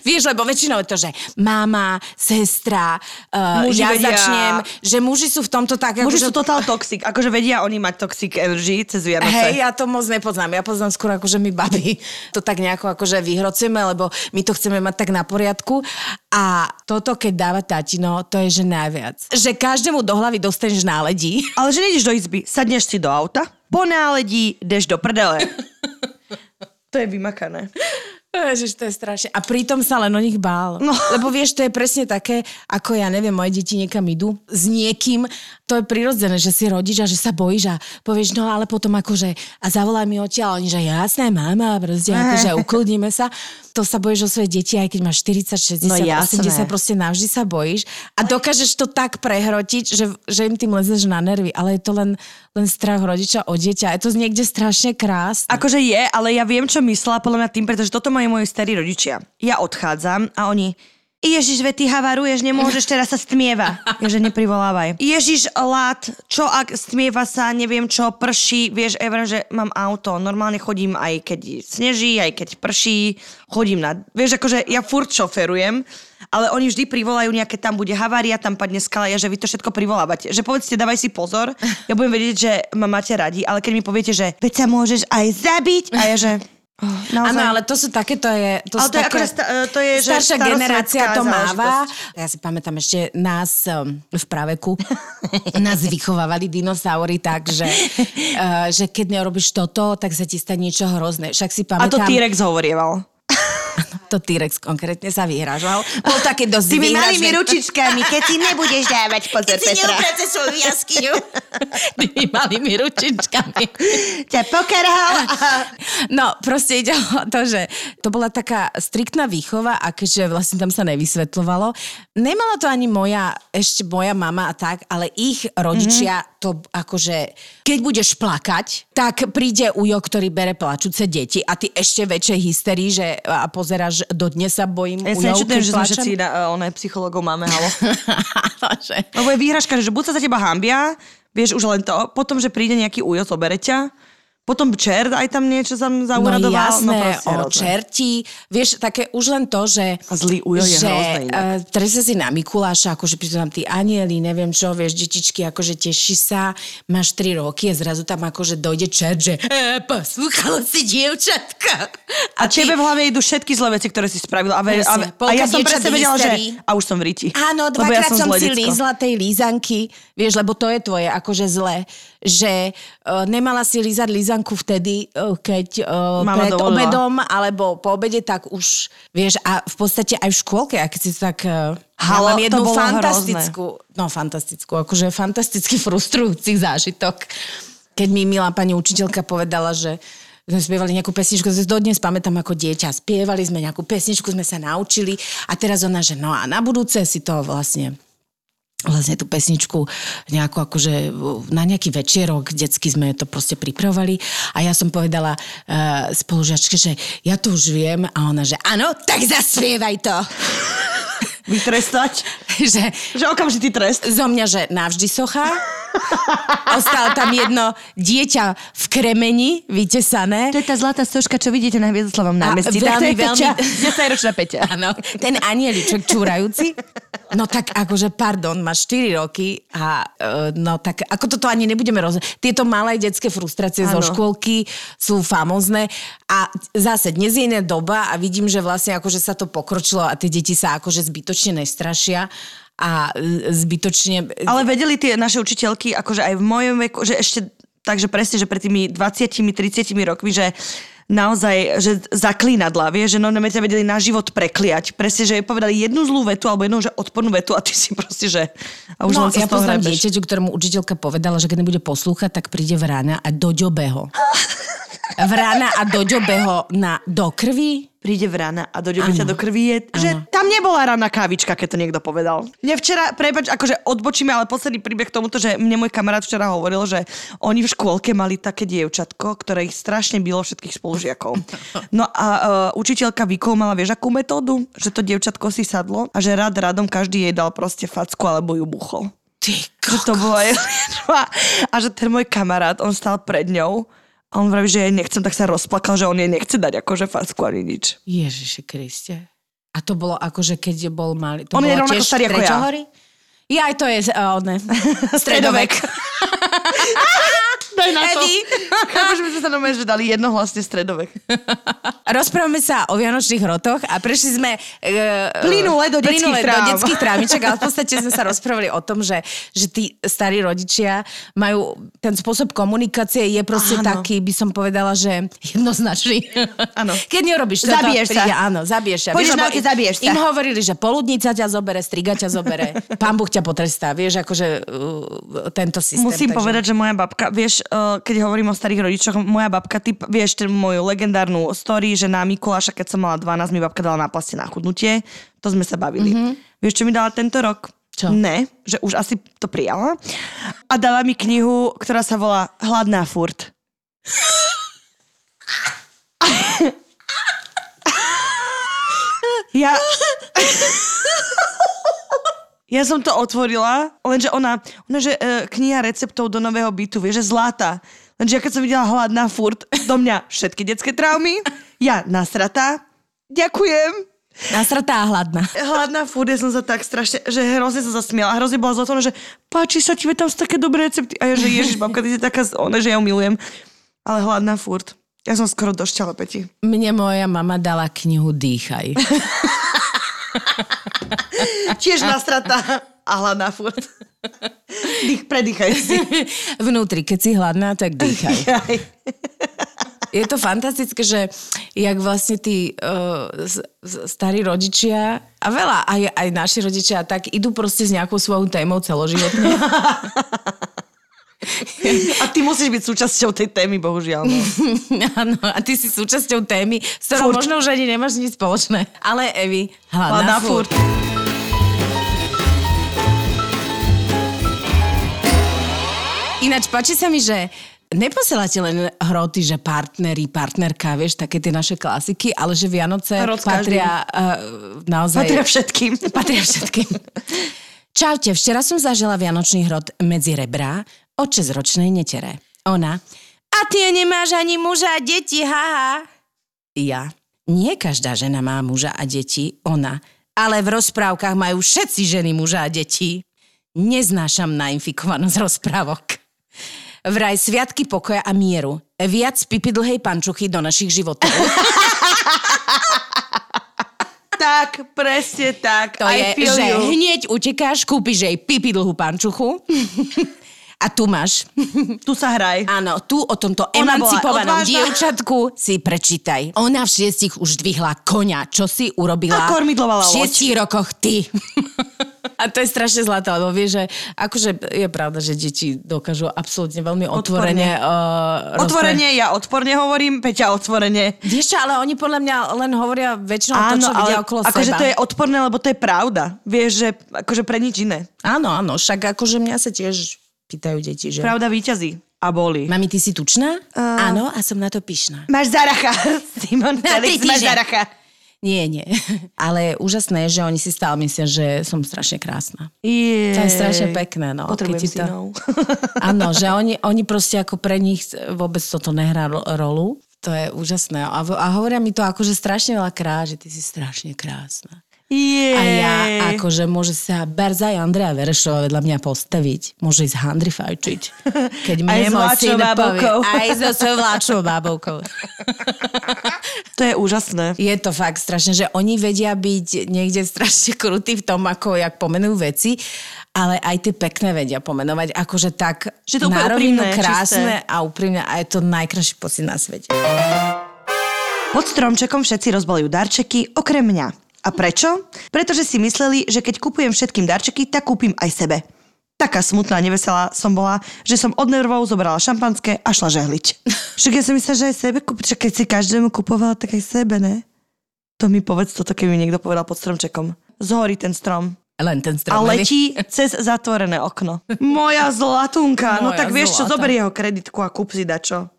Vieš, lebo väčšinou je to, že máma, sestra, uh, Muži ja vedia- začnem, že muži sú v tomto tak... Muži akože- sú total toxic. Akože vedia oni mať toxic energy cez Vianoce. Hej, ja to moc nepoznám. Ja poznám skôr akože my baby to tak nejako akože vyhrocujeme, lebo my to chceme mať tak na poriadku. A toto, keď dáva tatino, to je že najviac. Že každému do hlavy dostaneš náledí. <laughs> Ale že nejdeš do izby, sadneš si do auta, po náledí ideš do prdele. <laughs> to je vymakané. <laughs> Ježiš, to je strašne. A pritom sa len o nich bál. No. <laughs> Lebo vieš, to je presne také, ako ja neviem, moje deti niekam idú s niekým. To je prirodzené, že si rodič a že sa bojíš a povieš, no ale potom akože a zavolaj mi odtiaľ. Oni, že jasné, mama, proste akože ukludníme sa. To sa bojíš o svoje deti, aj keď máš 40, 60, No jasné. 80, proste navždy sa bojíš. A dokážeš to tak prehrotiť, že, že im tým lezeš na nervy. Ale je to len, len strach rodiča o dieťa. Je to niekde strašne krásne. Akože je, ale ja viem, čo myslela podľa mňa tým, pretože toto majú moji starí rodičia. Ja odchádzam a oni... Ježiš, ve ty havaruješ, nemôžeš, teraz sa stmieva. Ježe, neprivolávaj. Ježiš, lát, čo ak stmieva sa, neviem čo, prší, vieš, Ever, že mám auto, normálne chodím aj keď sneží, aj keď prší, chodím na, vieš, akože ja furt šoferujem, ale oni vždy privolajú nejaké, tam bude havária, tam padne skala, ja, že vy to všetko privolávate. Že povedzte, dávaj si pozor, ja budem vedieť, že ma máte radi, ale keď mi poviete, že veď sa môžeš aj zabiť, a ja, že... Oh, naozaj. Áno, ale to sú také, to je... To Ale to je také, akože sta- to je, že staršia generácia to máva. Ja si pamätám ešte nás um, v praveku, <laughs> nás vychovávali dinosaury tak, že, uh, <laughs> že keď nerobíš toto, tak sa ti stane niečo hrozné. Však si A to pamätám... T-Rex hovorieval. To T-Rex konkrétne sa vyhražal. Bol také dosť Tými výhražný. malými ručičkami, keď si nebudeš dávať pozor, Petra. svoju jaskyňu. <laughs> Tými malými ručičkami. Ťa pokarhal. No, proste ide o to, že to bola taká striktná výchova a keďže vlastne tam sa nevysvetľovalo, nemala to ani moja, ešte moja mama a tak, ale ich rodičia Mhm. mm-hmm. to akože, keď budeš plakať, tak príde ujo, ktorý bere plačúce deti a ty ešte väčšej hysterii, že a pozeráš, do dnes sa bojím Ja sa keď že sme všetci na, uh, oné psychologov máme, halo. <laughs> že... Lebo je výhražka, že buď sa za teba hambia, vieš už len to, potom, že príde nejaký ujo, zobere ťa, potom čert aj tam niečo tam No zauradoval. jasné, proste o čerti. Vieš, také už len to, že... A zlý ujo je že, uh, teraz si na Mikuláša, akože prídu tam tí anieli, neviem čo, vieš, detičky, akože teší sa, máš 3 roky a zrazu tam akože dojde čert, že e, poslúchalo si dievčatka. A tebe v hlave idú všetky zlé veci, ktoré si spravil. A, ve, a, a, ja som presne vedela, že a už som v riti. Áno, dvakrát ja som, zlé si lízla tej lízanky, vieš, lebo to je tvoje akože zle, že uh, nemala si lízať lízanku vtedy, uh, keď uh, Mama pred dovolila. obedom alebo po obede, tak už, vieš, a v podstate aj v škôlke, a keď si tak... Uh, Halo, ja mám jednu fantastickú, no fantastickú, akože fantasticky frustrujúci zážitok, keď mi milá pani učiteľka povedala, že sme spievali nejakú pesničku, to dodnes pamätám ako dieťa. Spievali sme nejakú pesničku, sme sa naučili a teraz ona, že no a na budúce si to vlastne vlastne tú pesničku nejakú akože na nejaký večerok, detsky sme to proste pripravovali a ja som povedala uh, spolužiačke, že ja to už viem a ona, že áno, tak zaspievaj to. Vytrestať? <laughs> že, Že okamžitý trest. zo mňa, že navždy socha. Ostalo tam jedno dieťa v kremeni, vytesané. To je tá zlatá stožka, čo vidíte na Hviezdoslavom námestí. veľmi, je veľmi- <laughs> Peťa. 10-ročná Peťa. Áno, ten anieliček čúrajúci. No tak akože, pardon, máš 4 roky a e, no tak ako toto ani nebudeme roz... Tieto malé detské frustrácie zo Áno. škôlky sú famózne a zase dnes je iná doba a vidím, že vlastne akože sa to pokročilo a tie deti sa akože zbytočne nestrašia a zbytočne... Ale vedeli tie naše učiteľky, akože aj v mojom veku, že ešte takže presne, že pred tými 20-30 rokmi, že naozaj, že zaklínadla, vieš, že no ťa vedeli na život prekliať. Presne, že povedali jednu zlú vetu alebo jednu že odpornú vetu a ty si proste, že... A už No, ja poznám dieťaťu, ktorému učiteľka povedala, že keď nebude poslúchať, tak príde v rána a do ďobeho. <laughs> v rána a do ďobeho na, do krvi. príde v rána a dojde ťa do krvi, je, že tam nebola rána kávička, keď to niekto povedal. Mne včera, prepač, akože odbočíme, ale posledný príbeh k tomuto, že mne môj kamarát včera hovoril, že oni v škôlke mali také dievčatko, ktoré ich strašne bylo všetkých spolužiakov. No a uh, učiteľka vykoumala, vieš, akú metódu? Že to dievčatko si sadlo a že rád radom každý jej dal proste facku alebo ju buchol. Ty Že to bola jej. <laughs> A že ten môj kamarát, on stal pred ňou a on vraví, že jej nechcem, tak sa rozplakal, že on jej nechce dať akože facku ani nič. Ježiši Kriste. A to bolo akože, keď bol malý. To On je rovnako starý ako ja. Ja, aj to je uh, ne, <laughs> stredovek. <laughs> Daj na to. Evi. <laughs> Chápeš, sme sa normálne, že dali jednohlasne stredovek. <laughs> Rozprávame sa o Vianočných hrotoch a prešli sme uh, Plynule do detských plynule do detských tráviček, ale v <laughs> podstate sme sa rozprávali o tom, že, že tí starí rodičia majú, ten spôsob komunikácie je proste Áno. taký, by som povedala, že jednoznačný. Áno. Keď nerobíš toto, Zabiješ sa. príde, áno, zabiješ sa. Pôjdeš na zabiješ sa. Im hovorili, že poludnica ťa zobere, striga ťa zobere, pán Boh ťa potrestá, vieš, akože uh, tento systém. Musím takže- povedať, že moja babka, vieš, uh, keď hovorím o starých rodičoch, moja babka, ty vieš, ten moju legendárnu story, že na Mikuláša, keď som mala 12, mi babka dala na plaste na chudnutie, to sme sa bavili. Mm-hmm. Vieš, čo mi dala tento rok? Čo? Ne, že už asi to prijala. A dala mi knihu, ktorá sa volá Hladná furt. <laughs> ja... <laughs> Ja som to otvorila, lenže ona, ona že e, kniha receptov do nového bytu, vieš, že zlata. Lenže ja keď som videla hladná furt, do mňa všetky detské traumy, ja nasratá, ďakujem. Nasratá a hladná. Hladná furt, ja som sa tak strašne, že hrozne som zasmiela. Hrozne bola zlatá, že páči sa ti, tam sú také dobré recepty. A ja, že ježiš, babka, ty si taká, ona, že ja ju milujem. Ale hladná furt. Ja som skoro došťala, Peti. Mne moja mama dala knihu Dýchaj. <laughs> Tiež nasratá a hladná furt. Dých, predýchaj si. <laughs> Vnútri, keď si hladná, tak dýchaj. Aj. Je to fantastické, že jak vlastne tí uh, starí rodičia a veľa, aj, aj naši rodičia, tak idú proste s nejakou svojou témou celoživotne. <laughs> A ty musíš byť súčasťou tej témy, bohužiaľ. No. <laughs> Áno, a ty si súčasťou témy, s ktorou Furt. možno už ani nemáš nič spoločné. Ale Evi, hladná, Hladná furt. furt. Ináč páči sa mi, že neposielate len hroty, že partneri, partnerka, vieš, také tie naše klasiky, ale že Vianoce Hrot s patria uh, naozaj... Patria všetkým. <laughs> Patria všetkým. Čaute, včera som zažila Vianočný hrot medzi rebrá od 6-ročnej netere. Ona, a ty nemáš ani muža a deti, haha. Ja, nie každá žena má muža a deti, ona, ale v rozprávkach majú všetci ženy muža a deti. Neznášam nainfikovanosť rozprávok. Vraj sviatky pokoja a mieru. Viac pipi dlhej pančuchy do našich životov. <laughs> Tak, presne tak. To I je, že you. hneď utekáš, kúpiš jej pipi dlhú pančuchu a tu máš. <laughs> Tu sa hraj. Áno, tu o tomto Ona emancipovanom dievčatku si prečítaj. Ona v šiestich už dvihla konia. Čo si urobila? A kormidlovala V šiestich rokoch ty. <laughs> A to je strašne zlaté, lebo vie, že akože je pravda, že deti dokážu absolútne veľmi otvorene... Uh, Otvorene, ja odporne hovorím, Peťa otvorene. Vieš čo, ale oni podľa mňa len hovoria väčšinou to, čo vidia okolo akože seba. to je odporné, lebo to je pravda. Vieš, že akože pre nič iné. Áno, áno, však akože mňa sa tiež pýtajú deti, že... Pravda víťazí. A boli. Mami, ty si tučná? Uh... Áno, a som na to pyšná. Máš zaracha. <laughs> Simon Na Felix, tri máš zaracha. Nie, nie. <laughs> Ale úžasné je, že oni si stále myslia, že som strašne krásna. Je. To je strašne pekné, no. Potrebujem keď ti to... <laughs> Áno, že oni, oni proste ako pre nich vôbec toto nehrá ro- rolu. To je úžasné. A, a hovoria mi to akože strašne veľa krát, že ty si strašne krásna. Je. A ja akože môže sa Berzaj Andrea Verešová vedľa mňa postaviť. Môže ísť handry fajčiť. <laughs> Keď Aj mne môj vláčou syn povie. Aj so svojou vláčou bábovkou. <laughs> To je úžasné. Je to fakt strašne, že oni vedia byť niekde strašne krutí v tom, ako jak pomenujú veci, ale aj tie pekné vedia pomenovať, akože tak Že to úplne na rovinu úprimné, krásne čisté. a úprimné a je to najkrajší pocit na svete. Pod stromčekom všetci rozbalujú darčeky, okrem mňa. A prečo? Pretože si mysleli, že keď kupujem všetkým darčeky, tak kúpim aj sebe. Taká smutná, neveselá som bola, že som od nervov zobrala šampanské a šla žehliť. <laughs> Však ja som myslela, že aj sebe kúpiť, keď si každému kupovala, tak aj sebe, ne? To mi povedz toto, keby mi niekto povedal pod stromčekom. Zhorí ten strom. Len ten A strom. letí cez zatvorené okno. Moja zlatunka. No Moja tak vieš čo, zlata. zober jeho kreditku a kúp si dačo.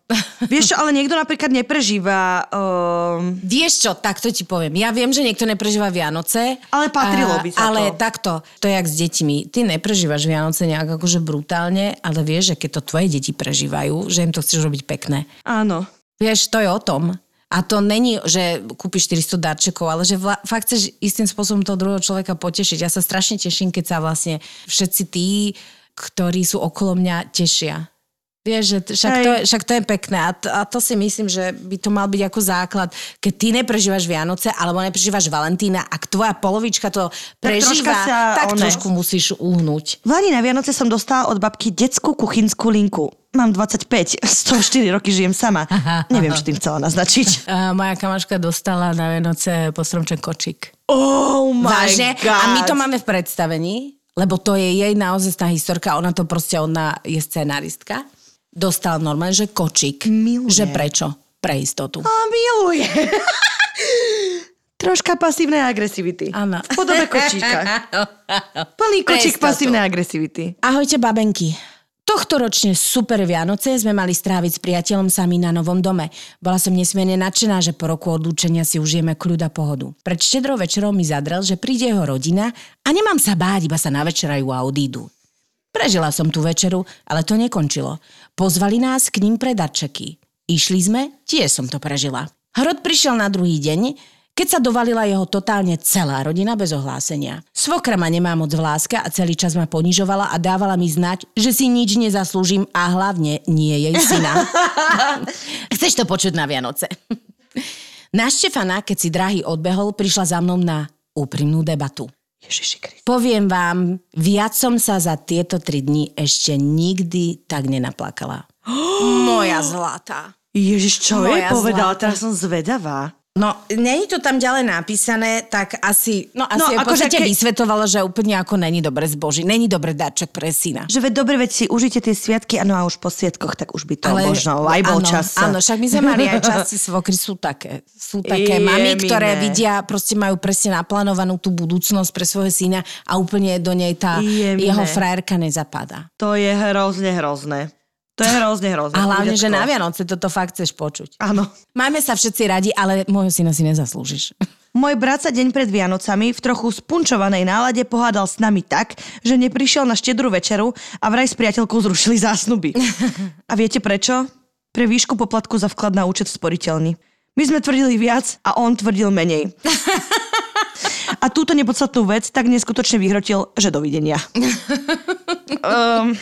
Vieš čo, ale niekto napríklad neprežíva... Um, Vieš čo, takto ti poviem. Ja viem, že niekto neprežíva Vianoce. Ale patrilo by sa Ale to. takto, to je jak s deťmi. Ty neprežívaš Vianoce nejak akože brutálne, ale vieš, že keď to tvoje deti prežívajú, že im to chceš robiť pekné. áno. Vieš, to je o tom. A to není, že kúpiš 400 darčekov, ale že vla, fakt chceš istým spôsobom toho druhého človeka potešiť. Ja sa strašne teším, keď sa vlastne všetci tí, ktorí sú okolo mňa, tešia. Vieš, že však Hej. to, je, však to je pekné a to, a to si myslím, že by to mal byť ako základ. Keď ty neprežívaš Vianoce alebo neprežívaš Valentína, ak tvoja polovička to prežíva, troška sa tak one- trošku musíš uhnúť. V Lani na Vianoce som dostala od babky detskú kuchynskú linku. Mám 25, z toho 4 roky žijem sama. Neviem, čo tým chcela naznačiť. A <laughs> moja kamaška dostala na Vianoce po stromček kočík. Oh my Vážne? god. A my to máme v predstavení, lebo to je jej naozaj historka, ona to proste, ona je scenaristka. Dostala normálne, že kočík. Miluje. Že prečo? Pre istotu. A miluje. Troška pasívnej agresivity. Áno. V podobe kočíka. <laughs> Plný kočík pasívnej agresivity. Ahojte, babenky. Tohto ročne super Vianoce sme mali stráviť s priateľom sami na novom dome. Bola som nesmierne nadšená, že po roku odlúčenia si užijeme kľud a pohodu. Pred štedrou večerou mi zadrel, že príde jeho rodina a nemám sa báť, iba sa navečerajú a odídu. Prežila som tú večeru, ale to nekončilo. Pozvali nás k ním pre darčeky. Išli sme, tiež som to prežila. Hrod prišiel na druhý deň, keď sa dovalila jeho totálne celá rodina bez ohlásenia. Svokra ma nemá moc v láske a celý čas ma ponižovala a dávala mi znať, že si nič nezaslúžim a hlavne nie jej syna. <laughs> Chceš to počuť na Vianoce? Na Štefana, keď si drahý odbehol, prišla za mnou na úprimnú debatu. Poviem vám, viac som sa za tieto tri dni ešte nikdy tak nenaplakala. <gasps> Moja zlatá. Ježiš, čo Moja je povedala? zlata. Teraz som zvedavá. No, není to tam ďalej napísané, tak asi, no asi No, no, v akože ke- vysvetovala, že úplne ako není dobre zboží, není dobre darček pre syna. Že veď dobre, veď si užite tie sviatky, ano a už po sviatkoch, tak už by to Ale, možno aj bol áno, čas. Áno, však my sme mali aj časti svokry, sú také. Sú také Je mami, ktoré miné. vidia, proste majú presne naplánovanú tú budúcnosť pre svojho syna a úplne do nej tá Je jeho frajerka nezapadá. To je hrozne hrozné. To je hrozne hrozné. A hlavne, že Ľudecko. na Vianoce toto fakt chceš počuť. Áno. Máme sa všetci radi, ale môjho syna si nezaslúžiš. Môj brat sa deň pred Vianocami v trochu spunčovanej nálade pohádal s nami tak, že neprišiel na štedrú večeru a vraj s priateľkou zrušili zásnuby. <laughs> A viete prečo? Pre výšku poplatku za vklad na účet v sporiteľni. My sme tvrdili viac a on tvrdil menej. <laughs> A túto nepodstatnú vec tak neskutočne vyhrotil, že dovidenia. Um,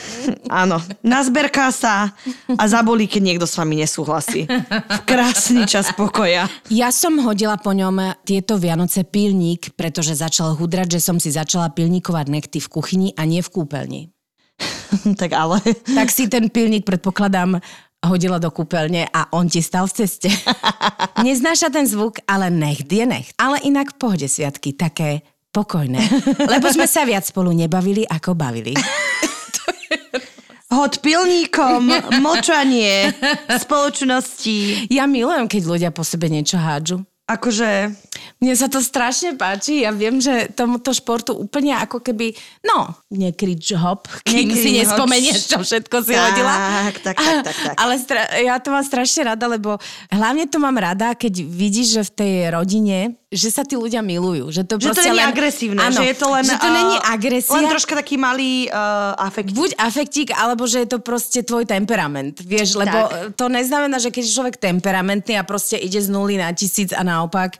áno, nazberká sa a zabolí, keď niekto s vami nesúhlasí. V krásny čas pokoja. Ja som hodila po ňom tieto Vianoce pilník, pretože začal hudrať, že som si začala pilníkovať nekty v kuchyni a nie v kúpeľni. <laughs> tak ale... Tak si ten pilník, predpokladám, hodila do kúpeľne a on ti stal v ceste. <laughs> Neznáša ten zvuk, ale nech je nech. Ale inak v pohode sviatky, také Pokojné. Lebo sme sa viac spolu nebavili, ako bavili. <laughs> Hod pilníkom, močanie, spoločnosti. Ja milujem, keď ľudia po sebe niečo hádžu. Akože... Mne sa to strašne páči. Ja viem, že tomuto športu úplne ako keby, no, nekrič hop, kým si nespomenieš, čo všetko si Tak, hodila. tak, tak, tak, tak. Ale stra- ja to mám strašne rada, lebo hlavne to mám rada, keď vidíš, že v tej rodine, že sa tí ľudia milujú. Že to, Že to není len, agresívne, áno, že je to len... Že to není agresia. Len troška taký malý uh, afekt. Buď afektík, alebo že je to proste tvoj temperament. Vieš, lebo Tak. to neznamená, že keď je človek temperamentný a proste ide z nuly na tisíc a naopak,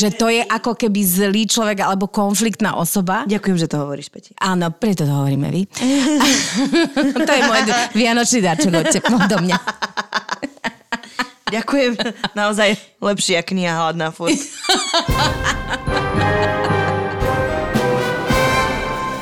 že to je ako keby zlý človek alebo konfliktná osoba. Ďakujem, že to hovoríš, Peti. Áno, preto to hovoríme vy. <laughs> to je môj vianočný darček od mňa. Ďakujem. Naozaj lepšia kniha hladná furt.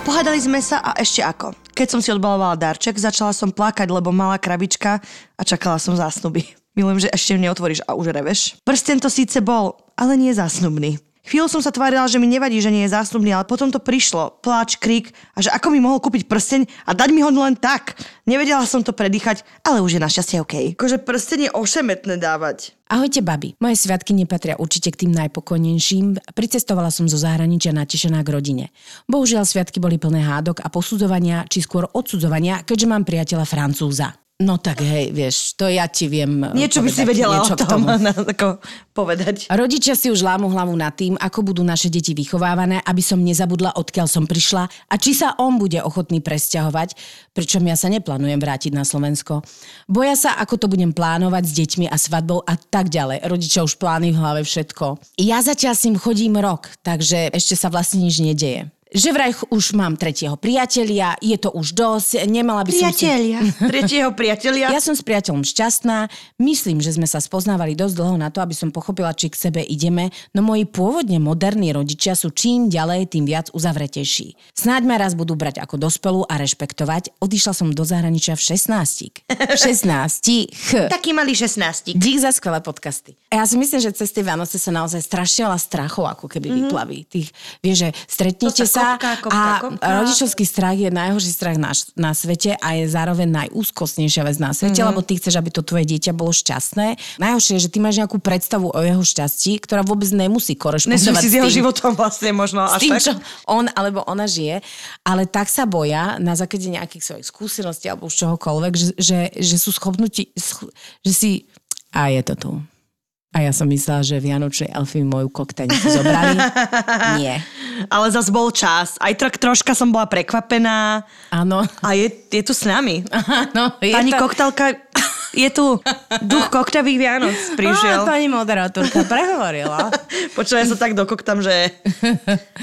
Pohádali sme sa a ešte ako. Keď som si odbalovala darček, začala som plakať, lebo malá krabička a čakala som zásnuby. Milujem, že ešte neotvoríš a už reveš. Prsten to síce bol, ale nie zásnubný. Chvíľu som sa tvárila, že mi nevadí, že nie je zásnubný, ale potom to prišlo. Pláč, krik a že ako mi mohol kúpiť prsteň a dať mi ho len tak. Nevedela som to predýchať, ale už je našťastie OK. Akože prsteň je ošemetné dávať. Ahojte, babi. Moje sviatky nepatria určite k tým najpokojnejším. Pricestovala som zo zahraničia natešená k rodine. Bohužiaľ, sviatky boli plné hádok a posudzovania, či skôr odsudzovania, keďže mám priateľa Francúza. No tak hej, vieš, to ja ti viem eh, Niečo by si vedela niečo o tom na, <laughs> ako povedať. Rodičia si už lámu hlavu nad tým, ako budú naše deti vychovávané, aby som nezabudla, odkiaľ som prišla a či sa on bude ochotný presťahovať, pričom ja sa neplánujem vrátiť na Slovensko. Boja sa, ako to budem plánovať s deťmi a svadbou a tak ďalej. Rodičia už plány v hlave všetko. Ja zatiaľ s ním chodím rok, takže ešte sa vlastne nič nedeje. Že vraj už mám tretieho priatelia, je to už dosť, nemala by som si... Priatelia. <laughs> Tretieho priatelia. Ja som s priateľom šťastná, myslím, že sme sa spoznávali dosť dlho na to, aby som pochopila, či k sebe ideme, no moji pôvodne moderní rodičia sú čím ďalej, tým viac uzavretejší. Snáď ma raz budú brať ako dospelú a rešpektovať. Odišla som do zahraničia v 16. V 16. Taký malý 16. Dík za skvelé podcasty. Ja si myslím, že cez tie Vianoce sa naozaj strašne veľa strachov ako keby mm-hmm. vyplaví. Tých, vieš, že stretnete sa sa kopká, kopká, a kopká. rodičovský strach je najhorší strach na, na svete a je zároveň najúzkostnejšia vec na svete, mm-hmm. lebo ty chceš, aby to tvoje dieťa bolo šťastné. Najhoršie je, že ty máš nejakú predstavu o jeho šťastí, ktorá vôbec nemusí korešpondovať Nesúvisí s s jeho životom vlastne možno. s Až tým, tak. čo on alebo ona žije, ale tak sa boja na základe nejakých svojich skúseností alebo už čohokoľvek, že, že, že sú schopnutí, sch- že si... A je to tu. A ja som myslela, že Vianočné elfy moju koktajnicu zobrali. <laughs> Nie. Ale zas bol čas. Aj tro, troška som bola prekvapená. Áno. A je, je tu s nami. <laughs> Áno. Pani to... koktelka, je tu duch koktavých Vianoc prišiel. Á, pani moderátorka prehovorila. <laughs> Počúvaj sa tak dokoktam, že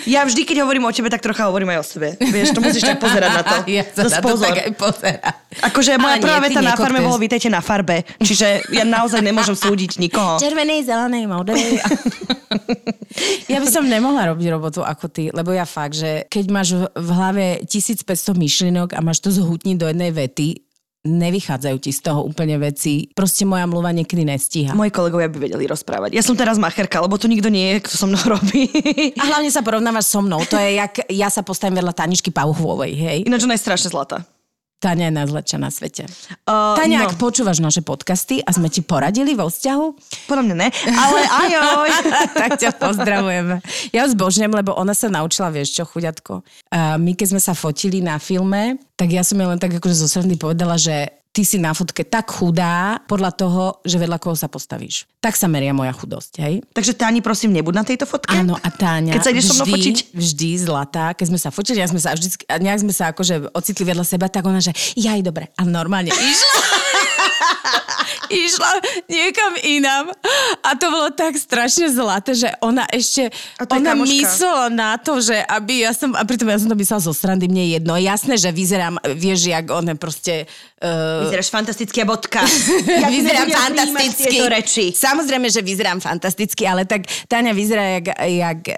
ja vždy, keď hovorím o tebe, tak trocha hovorím aj o sebe. Vieš, to musíš tak pozerať na to. <laughs> Ja sa na to tak aj pozerám. Akože moja prvá veta na farme bolo vítajte na farbe. Čiže ja naozaj nemôžem súdiť nikoho. Červenej, zelenej, modrej. <laughs> ja by som nemohla robiť robotu ako ty, lebo ja fakt, že keď máš v- v hlave 1500 myšlienok a máš to zhutniť do jednej vety, nevychádzajú ti z toho úplne veci. Proste moja mluva niekedy nestíha. Moji kolegovia by vedeli rozprávať. Ja som teraz macherka, lebo tu nikto nie je, kto so mnou <laughs> robí. A hlavne sa porovnávaš so mnou. To je, jak ja sa postavím vedľa Taničky Pauchovej, hej? Ináč ona je strašne zlatá. Táňa je najzlepšia na svete. Uh, Táňa, no. ak počúvaš naše podcasty a sme ti poradili vo vzťahu, Podľa mňa ne, ale ajoj. <laughs> tak ťa pozdravujeme. Ja ju zbožňujem, lebo ona sa naučila, vieš čo, chuďatko. A my, keď sme sa fotili na filme, tak ja som jej len tak akože zo srandy povedala, že ty si na fotke tak chudá podľa toho, že vedľa koho sa postavíš. Tak sa meria moja chudosť, hej? Takže Táni, prosím, nebud na tejto fotke. Áno, a Táňa Keď sa ideš so mnou vždy, fotiť? vždy zlatá, keď sme sa fotili, ja sme sa vždy, nejak sme sa akože ocitli vedľa seba, tak ona, že ja aj dobre. A normálne išla. <laughs> išla niekam inám a to bolo tak strašne zlaté, že ona ešte, ona kamoška. myslela na to, že aby ja som, a pritom ja som to myslela zo srandy, mne je jedno. Jasné, že vyzerám, vieš, jak ona proste... Uh, Vyzeráš fantasticky a bodka. <laughs> Ja vyzerám fantasticky. reči. Samozrejme, že vyzerám fantasticky, ale tak Táňa vyzerá jak, jak uh,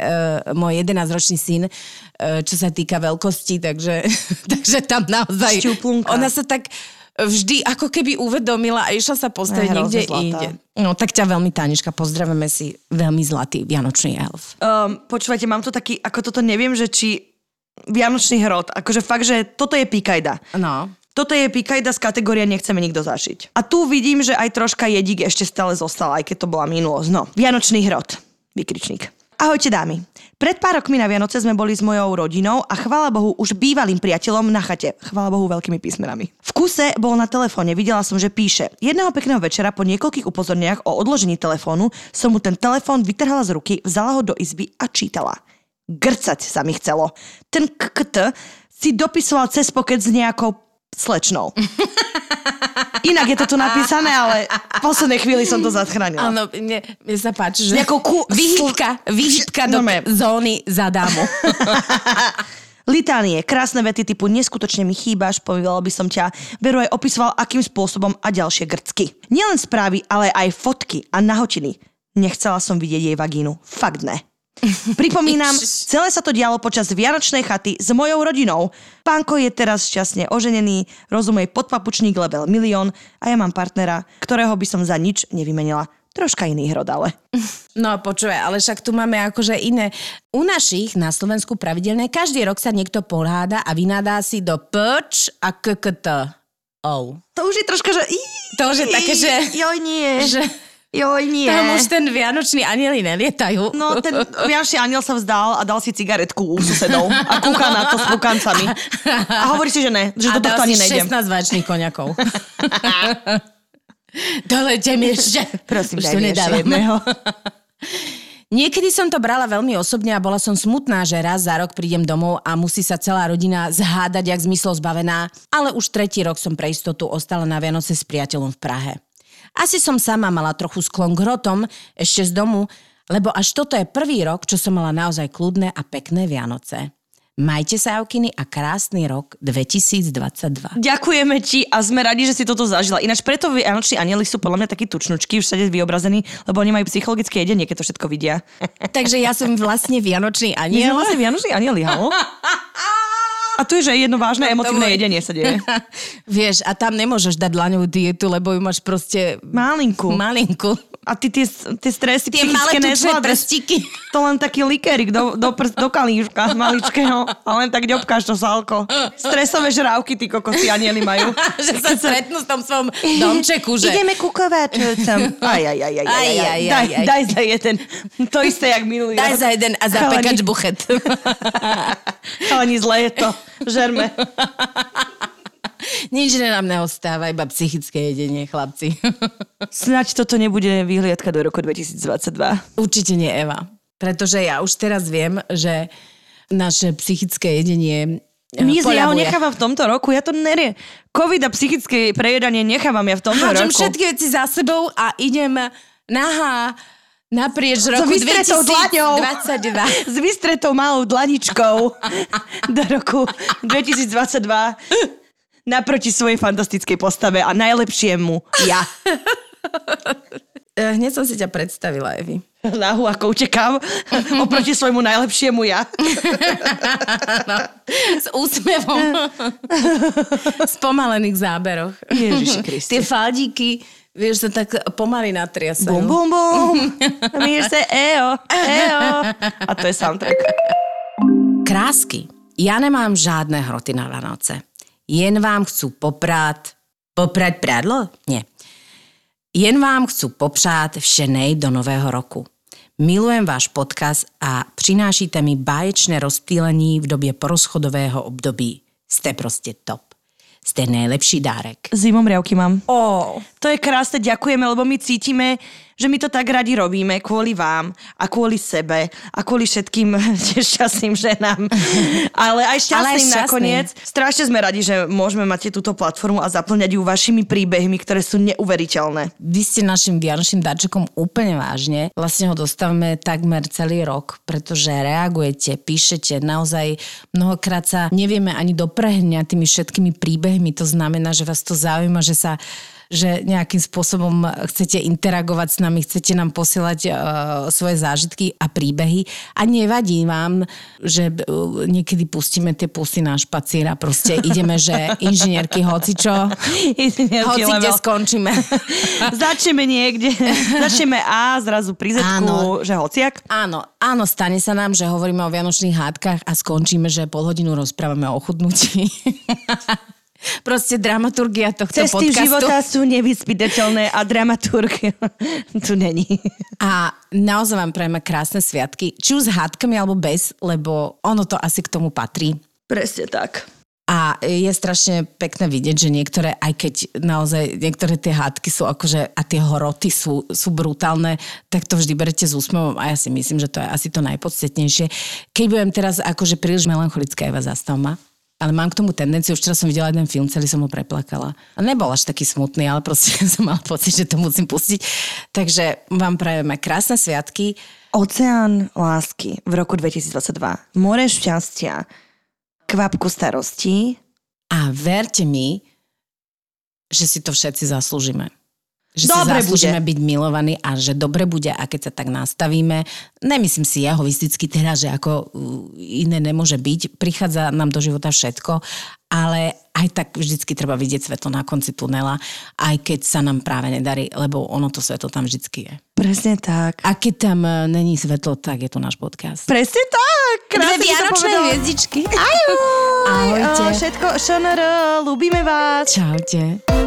môj 11-ročný syn, uh, čo sa týka veľkosti, takže, <laughs> takže tam naozaj... Šťuplunka. Ona sa tak vždy ako keby uvedomila a išla sa postaviť Aj, niekde inde. No tak ťa veľmi, Taniška, pozdravíme si veľmi zlatý Vianočný elf. Um, počúvajte, mám tu taký, ako toto neviem, že či Vianočný hrot, akože fakt, že toto je pikajda. No. Toto je pikajda z kategória nechceme nikto zažiť. A tu vidím, že aj troška jedík ešte stále zostal, aj keď to bola minulosť. No, Vianočný hrot. Vykričník. Ahojte dámy. Pred pár rokmi na Vianoce sme boli s mojou rodinou a chvála Bohu už bývalým priateľom na chate. Chvála Bohu veľkými písmenami. V kuse bol na telefóne, videla som, že píše. Jedného pekného večera po niekoľkých upozorniach o odložení telefónu som mu ten telefón vytrhala z ruky, vzala ho do izby a čítala. Grcať sa mi chcelo. Ten KKT si dopisoval cez pokec s nejakou slečnou. <laughs> Inak je to tu napísané, ale v poslednej chvíli som to zachránila. Áno, mne, mne sa páči, že... Nejakou ku- Vyhýbka, vyhýbka do Normálne. zóny za dámu. <laughs> Litánie, krásne vety typu neskutočne mi chýbaš, povedala by som ťa. Veru aj opisoval, akým spôsobom a ďalšie grcky. Nielen správy, ale aj fotky a nahotiny. Nechcela som vidieť jej vagínu. Fakt ne. <laughs> Pripomínam, celé sa to dialo počas Vianočnej chaty s mojou rodinou. Pánko je teraz šťastne oženený, rozumej podpapučník level milión a ja mám partnera, ktorého by som za nič nevymenila. Troška iný hrod, ale. <laughs> No počúvaj, ale však tu máme akože iné. U našich na Slovensku pravidelne každý rok sa niekto poháda a vynadá si do pč a kkt. Oh. To už je troška, že... To už je také, že- Joj, nie. <laughs> Že Joj, nie. tam už ten vianočný anieli nelietajú. No, ten vianočný aniel sa vzdal a dal si cigaretku u susedov a kúka na to s pukancami. A hovorí si, že ne, že do tohto ani nejdem. 16 váčných koňakov. <laughs> Dolete mi ešte. Prosím, Už daj mi ešte jedného. Niekedy som to brala veľmi osobne a bola som smutná, že raz za rok prídem domov a musí sa celá rodina zhádať, jak zmyslov zbavená, ale už tretí rok som pre istotu ostala na Vianoce s priateľom v Prahe. Asi som sama mala trochu sklon k hrotom ešte z domu, lebo až toto je prvý rok, čo som mala naozaj kľudné a pekné Vianoce. Majte sa, Aukiny, a krásny rok 2022. Ďakujeme ti a sme radi, že si toto zažila. Ináč preto vianoční anieli sú podľa mňa takí tučnučky, všade vyobrazení, lebo oni majú psychologické jedenie, keď to všetko vidia. <laughs> Takže ja som vlastne Vianočný Nie, aniel. vlastne vianoční anieli, halo? <laughs> A tu je, že jedno vážne emotívne bolo- jedenie sa deje. <laughs> Vieš, a tam nemôžeš dať dlaňovú dietu, lebo ju máš proste Malinku. malinku. A ty tie, tie stresy Tie psychické nezvládaš. <laughs> To len taký likérik do, do, prst, do kalíška maličkého a len tak ďobkáš to salko. Stresové žrávky ty kokosy anieli majú. <laughs> že sa stretnú v tom svojom domčeku, že... Ideme ku kováčovcom. Aj, aj, aj, aj, aj, Aj, aj, aj, daj, aj, aj. daj za jeden. To isté, jak minulý Daj za jeden a za Chalani. pekač buchet. Chalani, zle je to. Žerme. <laughs> Nič nám neostáva, iba psychické jedenie, chlapci. <laughs> Snaď toto nebude vyhliadka do roku 2022. Určite nie, Eva. Pretože ja už teraz viem, že naše psychické jedenie eh, My, ja ho nechávam v tomto roku, ja to nerie. Covid a psychické prejedanie nechávam ja v tomto Hážem roku. všetky veci za sebou a idem nahá naprieč roku vystretou dlaňou. 2022. <laughs> S vystretou malou dlaničkou do roku 2022 naproti svojej fantastickej postave a najlepšiemu ja. <laughs> Eh, Hneď som si ťa predstavila, Evi. Nahu ako utekám <laughs> oproti svojmu najlepšiemu ja. S úsmevom. v spomalených záberoch. Ježiši Kriste. Tie faldíky, vieš, sa tak pomaly natriasajú. Bum, bum, bum. <laughs> Mír se, eo, eo. A to je soundtrack. Krásky. Ja nemám žádné hroty na Vánoce. Jen vám chcú poprát... Poprát prádlo? Nie. Jen vám chcú popřát vše nej do nového roku. Milujem váš podcast a přinášíte mi báječné rozptýlení v době porozchodového období. Ste prostě top. Ste nejlepší dárek. Zimom riavky mám. Oh. To je krásne, ďakujeme, lebo my cítime, že my to tak radi robíme kvôli vám a kvôli sebe a kvôli všetkým <laughs> šťastným ženám. Ale aj šťastným, Ale aj nakoniec. Strašne sme radi, že môžeme mať túto platformu a zaplňať ju vašimi príbehmi, ktoré sú neuveriteľné. Vy ste našim vianočným darčekom úplne vážne. Vlastne ho dostávame takmer celý rok, pretože reagujete, píšete, naozaj mnohokrát sa nevieme ani doprehňať tými všetkými príbehmi. To znamená, že vás to zaujíma, že sa že nejakým spôsobom chcete interagovať s nami, chcete nám posielať uh, svoje zážitky a príbehy a nevadí vám, že uh, niekedy pustíme tie pusy na špacír a proste <laughs> ideme, že inžinierky hocičo, hoci kde skončíme. <laughs> Začneme niekde, <laughs> začneme A, zrazu pri Áno. že hociak. Áno, áno, stane sa nám, že hovoríme o vianočných hádkach a skončíme, že pol hodinu rozprávame o chudnutí. Proste dramaturgia tohto Cesty podcastu. života sú nevyspytateľné a dramaturg <laughs> tu není. A naozaj vám prajeme krásne sviatky, či už s hádkami alebo bez, lebo ono to asi k tomu patrí. Presne tak. A je strašne pekné vidieť, že niektoré, aj keď naozaj niektoré tie hádky sú akože, a tie horoty sú, sú brutálne, tak to vždy berete s úsmevom a ja si myslím, že to je asi to najpodstatnejšie. Keď budem teraz akože príliš melancholická, Eva, zastav ma. Ale mám k tomu tendenciu, včera som videla jeden film, celý som ho preplakala. A nebol až taký smutný, ale proste <laughs> som mala pocit, že to musím pustiť. Takže vám prajeme krásne sviatky. Oceán lásky v roku 2022. More šťastia. Kvapku starostí. A verte mi, že si to všetci zaslúžime. Že Dobre si zaslúžime bude. byť milovaní a že dobre bude a keď sa tak nastavíme, nemyslím si egoisticky teraz, že ako uh, iné nemôže byť, prichádza nám do života všetko, ale aj tak vždycky treba vidieť svetlo na konci tunela, aj keď sa nám práve nedarí, lebo ono to svetlo tam vždycky je. Presne tak. A keď tam uh, není svetlo, tak je tu náš podcast. Presne tak. Krásne to povedala. hviezdičky. Ahoj. Ahojte. A Všetko, ŠNR, ľúbime vás. Čaute.